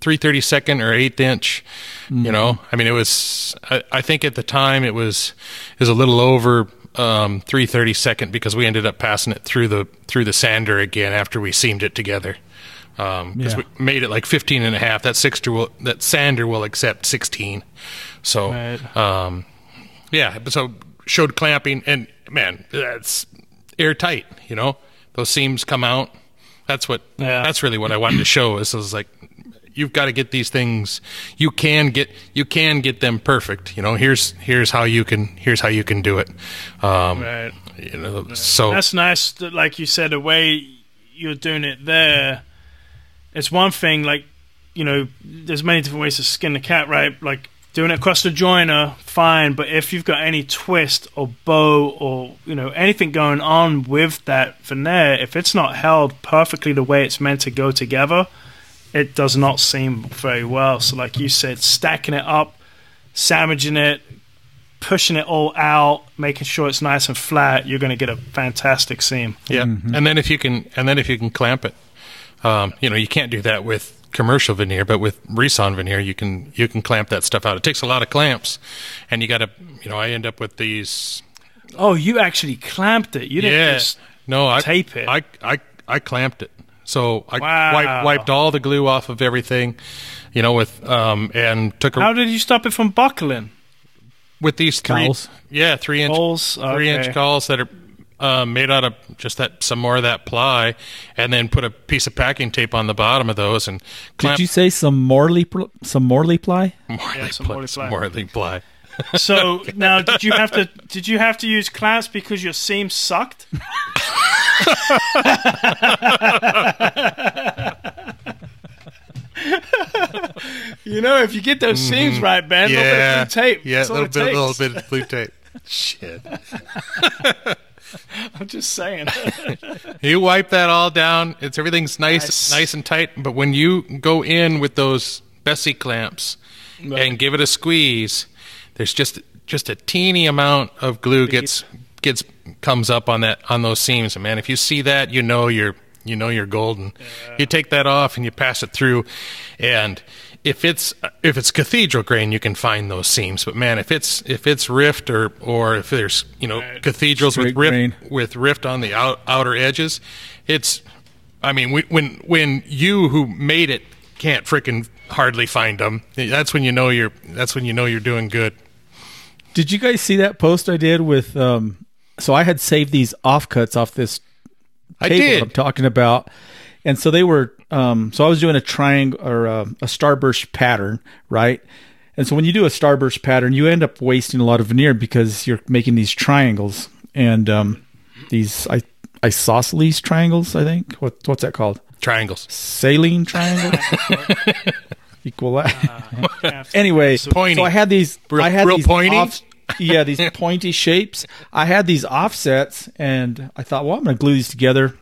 three thirty second or eighth inch. You know, I mean, it was. I, I think at the time it was is a little over um, three thirty second because we ended up passing it through the through the sander again after we seamed it together. Um 'cause Yeah. we made it like 15 and a half. That sixter will that sander will accept 16. So Right. um, yeah, but so showed clamping and man, that's airtight. You know, those seams come out. That's what. Yeah. That's really what I wanted to show. Is, i was like you've got to get these things. You can get you can get them perfect. You know, here's here's how you can here's how you can do it. Um, Right. You know, so That's nice. That, like you said, the way you're doing it there. It's one thing. Like you know, there's many different ways to skin the cat, right? Like doing it across the joiner, fine. But if you've got any twist or bow or you know anything going on with that veneer, if it's not held perfectly the way it's meant to go together, it does not seam very well. So, like you said, stacking it up, sandwiching it, pushing it all out, making sure it's nice and flat, you're going to get a fantastic seam. Yeah, and then if you can, and then if you can clamp it, um, you know, you can't do that with commercial veneer, but with Resawn veneer, you can you can clamp that stuff out. It takes a lot of clamps, and you got to, you know, I end up with these. Oh, you actually clamped it. You didn't yeah, just no, I tape it. I I I clamped it. So I Wow. wiped, wiped all the glue off of everything, you know, with um and took a, How did you stop it from buckling? with these three, Cauls? yeah, three inch Holes? three inch cauls that are uh, made out of just that some more of that ply, and then put a piece of packing tape on the bottom of those and clamp Did you say some Morley pl- some Morley ply? Morley Yeah, some ply, Morley some ply. Morley ply. So now, did you have to? Did you have to use clamps because your seam sucked? You know, if you get those mm-hmm. seams right, Ben, a little bit of blue tape. Yeah, a little bit, takes. little bit of blue tape. Shit. I'm just saying. You wipe that all down. It's everything's nice, Nice. nice and tight. But when you go in with those Bessey clamps and give it a squeeze, there's just just a teeny amount of glue gets gets comes up on that on those seams. And man, if you see that, you know you're you know you're golden. You take that off and you pass it through, and if it's if it's cathedral grain, you can find those seams. But man, if it's if it's rift or or if there's you know cathedrals with rift grain. with rift on the out, outer edges, it's. I mean, we, when when you who made it can't frickin' hardly find them, that's when you know you're that's when you know you're doing good. Did you guys see that post I did with? Um, so I had saved these offcuts off this I table did. I'm talking about, and so they were. Um, so I was doing a triangle or a, a starburst pattern, right? And so when you do a starburst pattern, you end up wasting a lot of veneer because you're making these triangles and um, these I isosceles triangles. I think what what's that called? Triangles. Scalene triangle. Equal that. Yeah. anyway, Pointy. so I had these. Real- I had real these pointy? off- yeah, these pointy shapes. I had these offsets, and I thought, well, I'm going to glue these together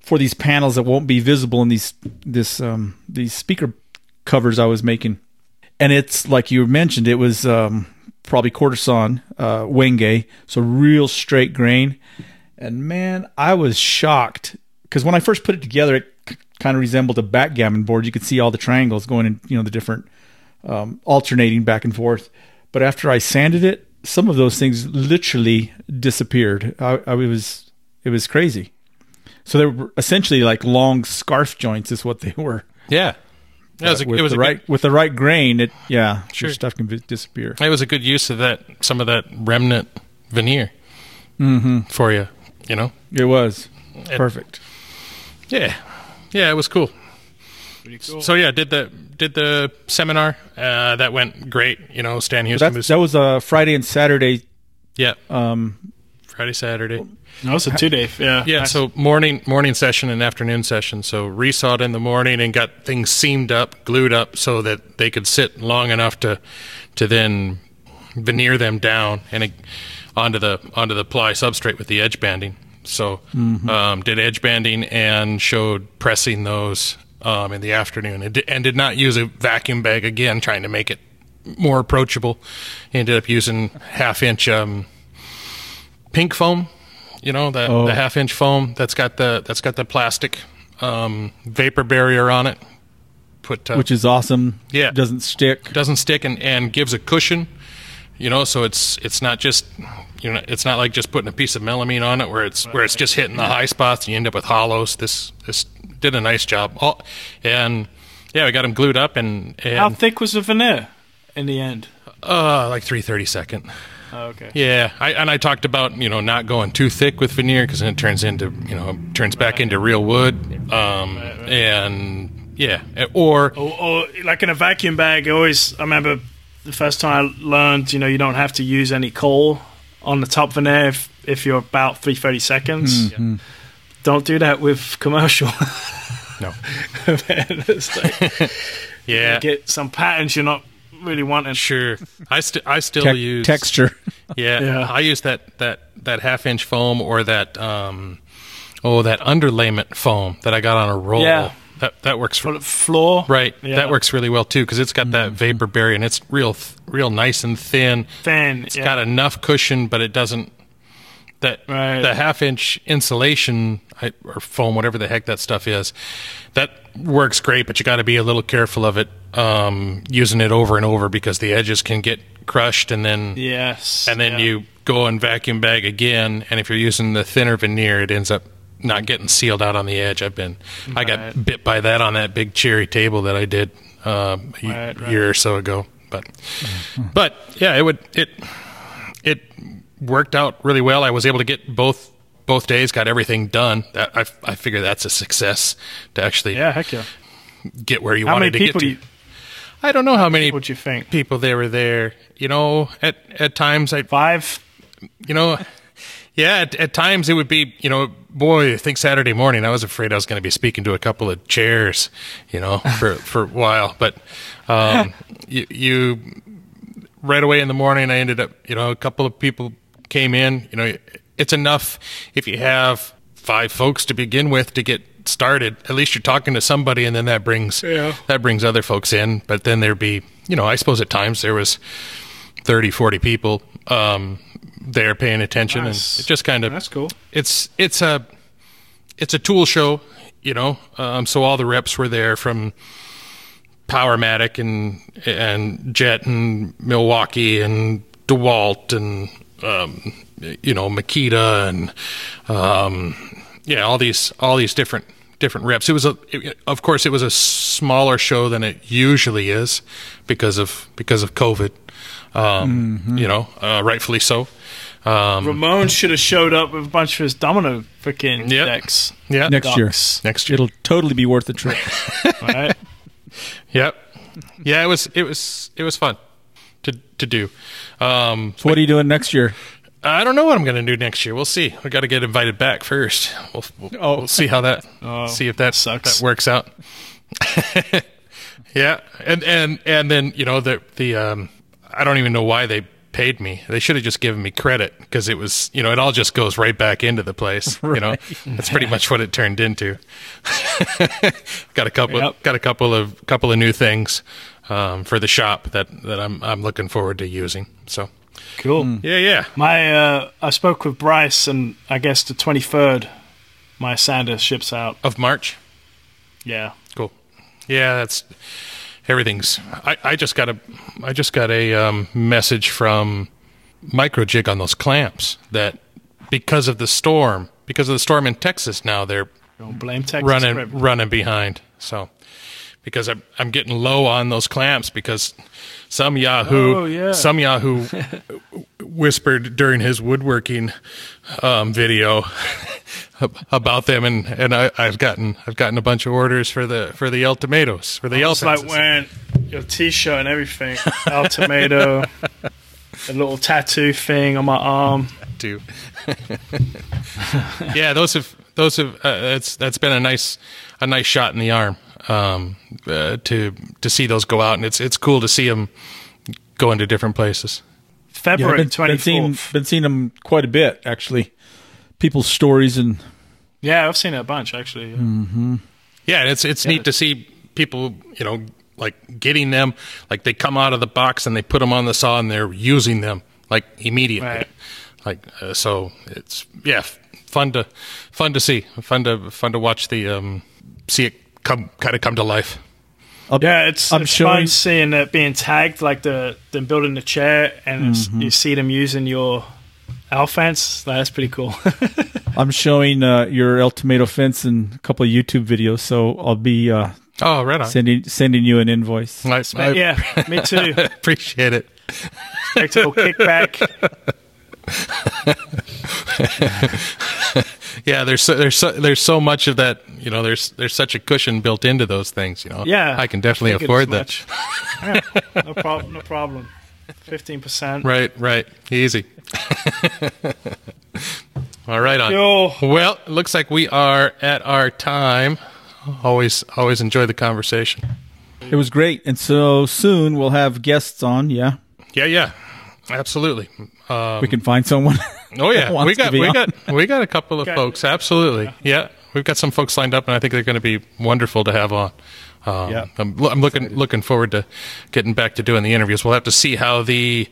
for these panels that won't be visible in these this um, these speaker covers I was making. And it's like you mentioned, it was um, probably quarter sawn uh, wenge, so real straight grain. And man, I was shocked because when I first put it together, it c- kind of resembled a backgammon board. You could see all the triangles going in, you know, the different um, alternating back and forth. But after I sanded it, some of those things literally disappeared. I, I was it was crazy. So they were essentially like long scarf joints, is what they were. Yeah. It was a, with it was the right good, with the right grain. It yeah, Sure. stuff can disappear. it was a good use of that some of that remnant veneer mm-hmm. for you. You know. It was perfect. Yeah. Yeah, it was cool. Pretty cool. So yeah, did the did the seminar. Uh, that went great. You know, Stan Houston That was that was a Friday and Saturday. yeah Um, Friday Saturday. no, it's a two day. Yeah. Yeah, Nice. so morning morning session and afternoon session. So resawed in the morning and got things seamed up, glued up, so that they could sit long enough to to then veneer them down and it, onto the onto the ply substrate with the edge banding. So um, did edge banding and showed pressing those um, in the afternoon and, di- and did not use a vacuum bag again, trying to make it more approachable. Ended up using half inch um, pink foam, you know, the, Oh. the half inch foam that's got the that's got the plastic um, vapor barrier on it. Put uh, which is awesome. Yeah. doesn't stick. doesn't stick and, and gives a cushion, you know, so it's it's not just you know it's not like just putting a piece of melamine on it where it's where it's just hitting the high spots and you end up with hollows. This this did a nice job. All, and yeah, we got them glued up and, How thick was the veneer in the end? uh, like three thirty second. Oh, okay. Yeah, I, and I talked about you know not going too thick with veneer because then it turns into you know turns back into real wood, um, and yeah, or Or, or like in a vacuum bag, I always I remember the first time I learned, you know, you don't have to use any caul on the top veneer if, if you're about three thirty seconds. Don't do that with commercial. no, It's like, yeah, get some patterns you're not really wanting. sure. I still I still Tec- use texture. Yeah, Yeah. I use that that that half inch foam or that um oh that underlayment foam that I got on a roll. Yeah. That that works for, Fl- Floor, right. Yeah. That works really well too because it's got that vapor barrier and it's real th- real nice and thin. Thin. It's yeah. got enough cushion, but it doesn't. That Right. the half inch insulation I- or foam, whatever the heck that stuff is, that works great. But you got to be a little careful of it, um, using it over and over because the edges can get crushed, and then Yes. and then yeah. you go and vacuum bag again. And if you're using the thinner veneer, it ends up not getting sealed out on the edge. I've been I got bit by that on that big cherry table that I did um, a Right, right. year or so ago. But but yeah, it would it it worked out really well. I was able to get both both days, got everything done. That I I figure that's a success to actually Yeah, heck yeah. get where you How wanted to get to. you, I don't know how many what you think? people there were there. You know, at at times I Five? you know, yeah, at, at times it would be, you know, boy, I think Saturday morning I was afraid I was going to be speaking to a couple of chairs, you know, for for a while. But um, you, you right away in the morning. I ended up, you know, a couple of people came in. You know, it's enough if you have five folks to begin with to get started. At least you're talking to somebody, and then that brings Yeah. that brings other folks in. But then there'd be, you know, I suppose at times there was 30, 40 people um, there paying attention, Nice. and it just kind of That's cool. it's it's a it's a tool show, you know. Um, so all the reps were there from Powermatic and and Jet and Milwaukee and DeWalt and um, you know Makita and um, yeah, all these all these different different reps. It was a it, of course it was a smaller show than it usually is because of because of COVID. Um, You know, uh, rightfully so. Um, Ramon should have showed up with a bunch of his domino freaking Yep. decks. yeah, Next year. Next year. It'll totally be worth the trip. right? Yep. Yeah, it was it was it was fun to to do. Um, so what are you doing next year? I don't know what I'm going to do next year. We'll see. We got to get invited back first. We'll, we'll, Oh. we'll see how that Oh, see if that sucks. that works out. yeah, and and and then you know the the um, I don't even know why they paid me. They should have just given me credit because it was you know it all just goes right back into the place. You know that's pretty much what it turned into. got a couple Yep. got a couple of couple of new things um, for the shop that that I'm I'm looking forward to using. So Cool. yeah yeah My, uh, I spoke with Bryce, and I guess the twenty third, my Sander ships out. of March. Yeah. Cool. Yeah, that's everything's. I, I just got a I just got a um, message from Microjig on those clamps that because of the storm, because of the storm in Texas now, they're Don't blame Texas. running running behind. So because I'm I'm getting low on those clamps because some Yahoo Oh, yeah. some Yahoo whispered during his woodworking um, video about them and and I, I've gotten I've gotten a bunch of orders for the for the El Tomatoes for the El It's like wearing your t-shirt and everything. El tomato, a little tattoo thing on my arm. too. yeah, those have those have uh, that's that's been a nice a nice shot in the arm um, uh, to to see those go out, and it's it's cool to see them go into different places. Yeah, February I've been, twenty been seeing fourth. been seeing them quite a bit actually. People's stories and Yeah, I've seen it a bunch actually. Yeah, and it's it's neat to see people you know like getting them like they come out of the box and they put them on the saw and they're using them like immediately. Right. Like uh, so, it's yeah, f- fun to fun to see, fun to fun to watch the um, see it come kind of come to life. I'll- Yeah, it's, I'm it's showing- fun seeing it being tagged, like the them building the chair, and Mm-hmm. you see them using your L fence. That's pretty cool. I'm showing uh, your El Tomato fence in a couple of YouTube videos, so I'll be uh, Oh, right on. sending sending you an invoice. I, I yeah, me too. appreciate it. Spectacle kickback. Yeah, there's so, there's so, there's so much of that. You know, there's there's such a cushion built into those things. You know, Yeah, I can definitely Think afford that. Yeah, no problem. No problem. Fifteen percent. Right, right, easy. All right, on. Yo, Well, looks like we are at our time. Always, always enjoy the conversation. It was great, and so soon we'll have guests on. Yeah, Yeah, yeah, absolutely. Um, we can find someone. oh yeah, wants we got we on. got we got a couple of Okay. folks. Absolutely, yeah. We've got some folks lined up, and I think they're going to be wonderful to have on. Um, Yeah. I'm, I'm looking looking forward to getting back to doing the interviews. We'll have to see how the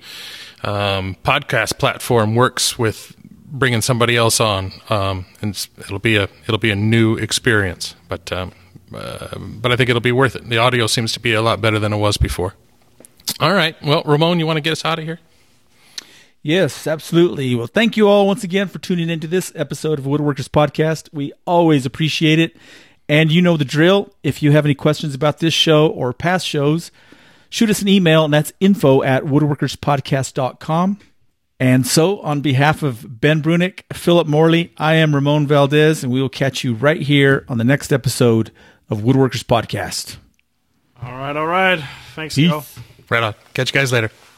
um, podcast platform works with bringing somebody else on, um, and it'll be a it'll be a new experience. But um, uh, but I think it'll be worth it. The audio seems to be a lot better than it was before. All right. Well, Ramon, you want to get us out of here? Yes, absolutely. Well, thank you all once again for tuning into this episode of Woodworkers Podcast. We always appreciate it. And you know the drill. If you have any questions about this show or past shows, shoot us an email, and that's info at woodworkerspodcast.com. And so, on behalf of Ben Brunick, Philip Morley, I am Ramon Valdez, and we will catch you right here on the next episode of Woodworkers Podcast. all right, all right. Thanks, Peace. yo. Right on. Catch you guys later. Ciao.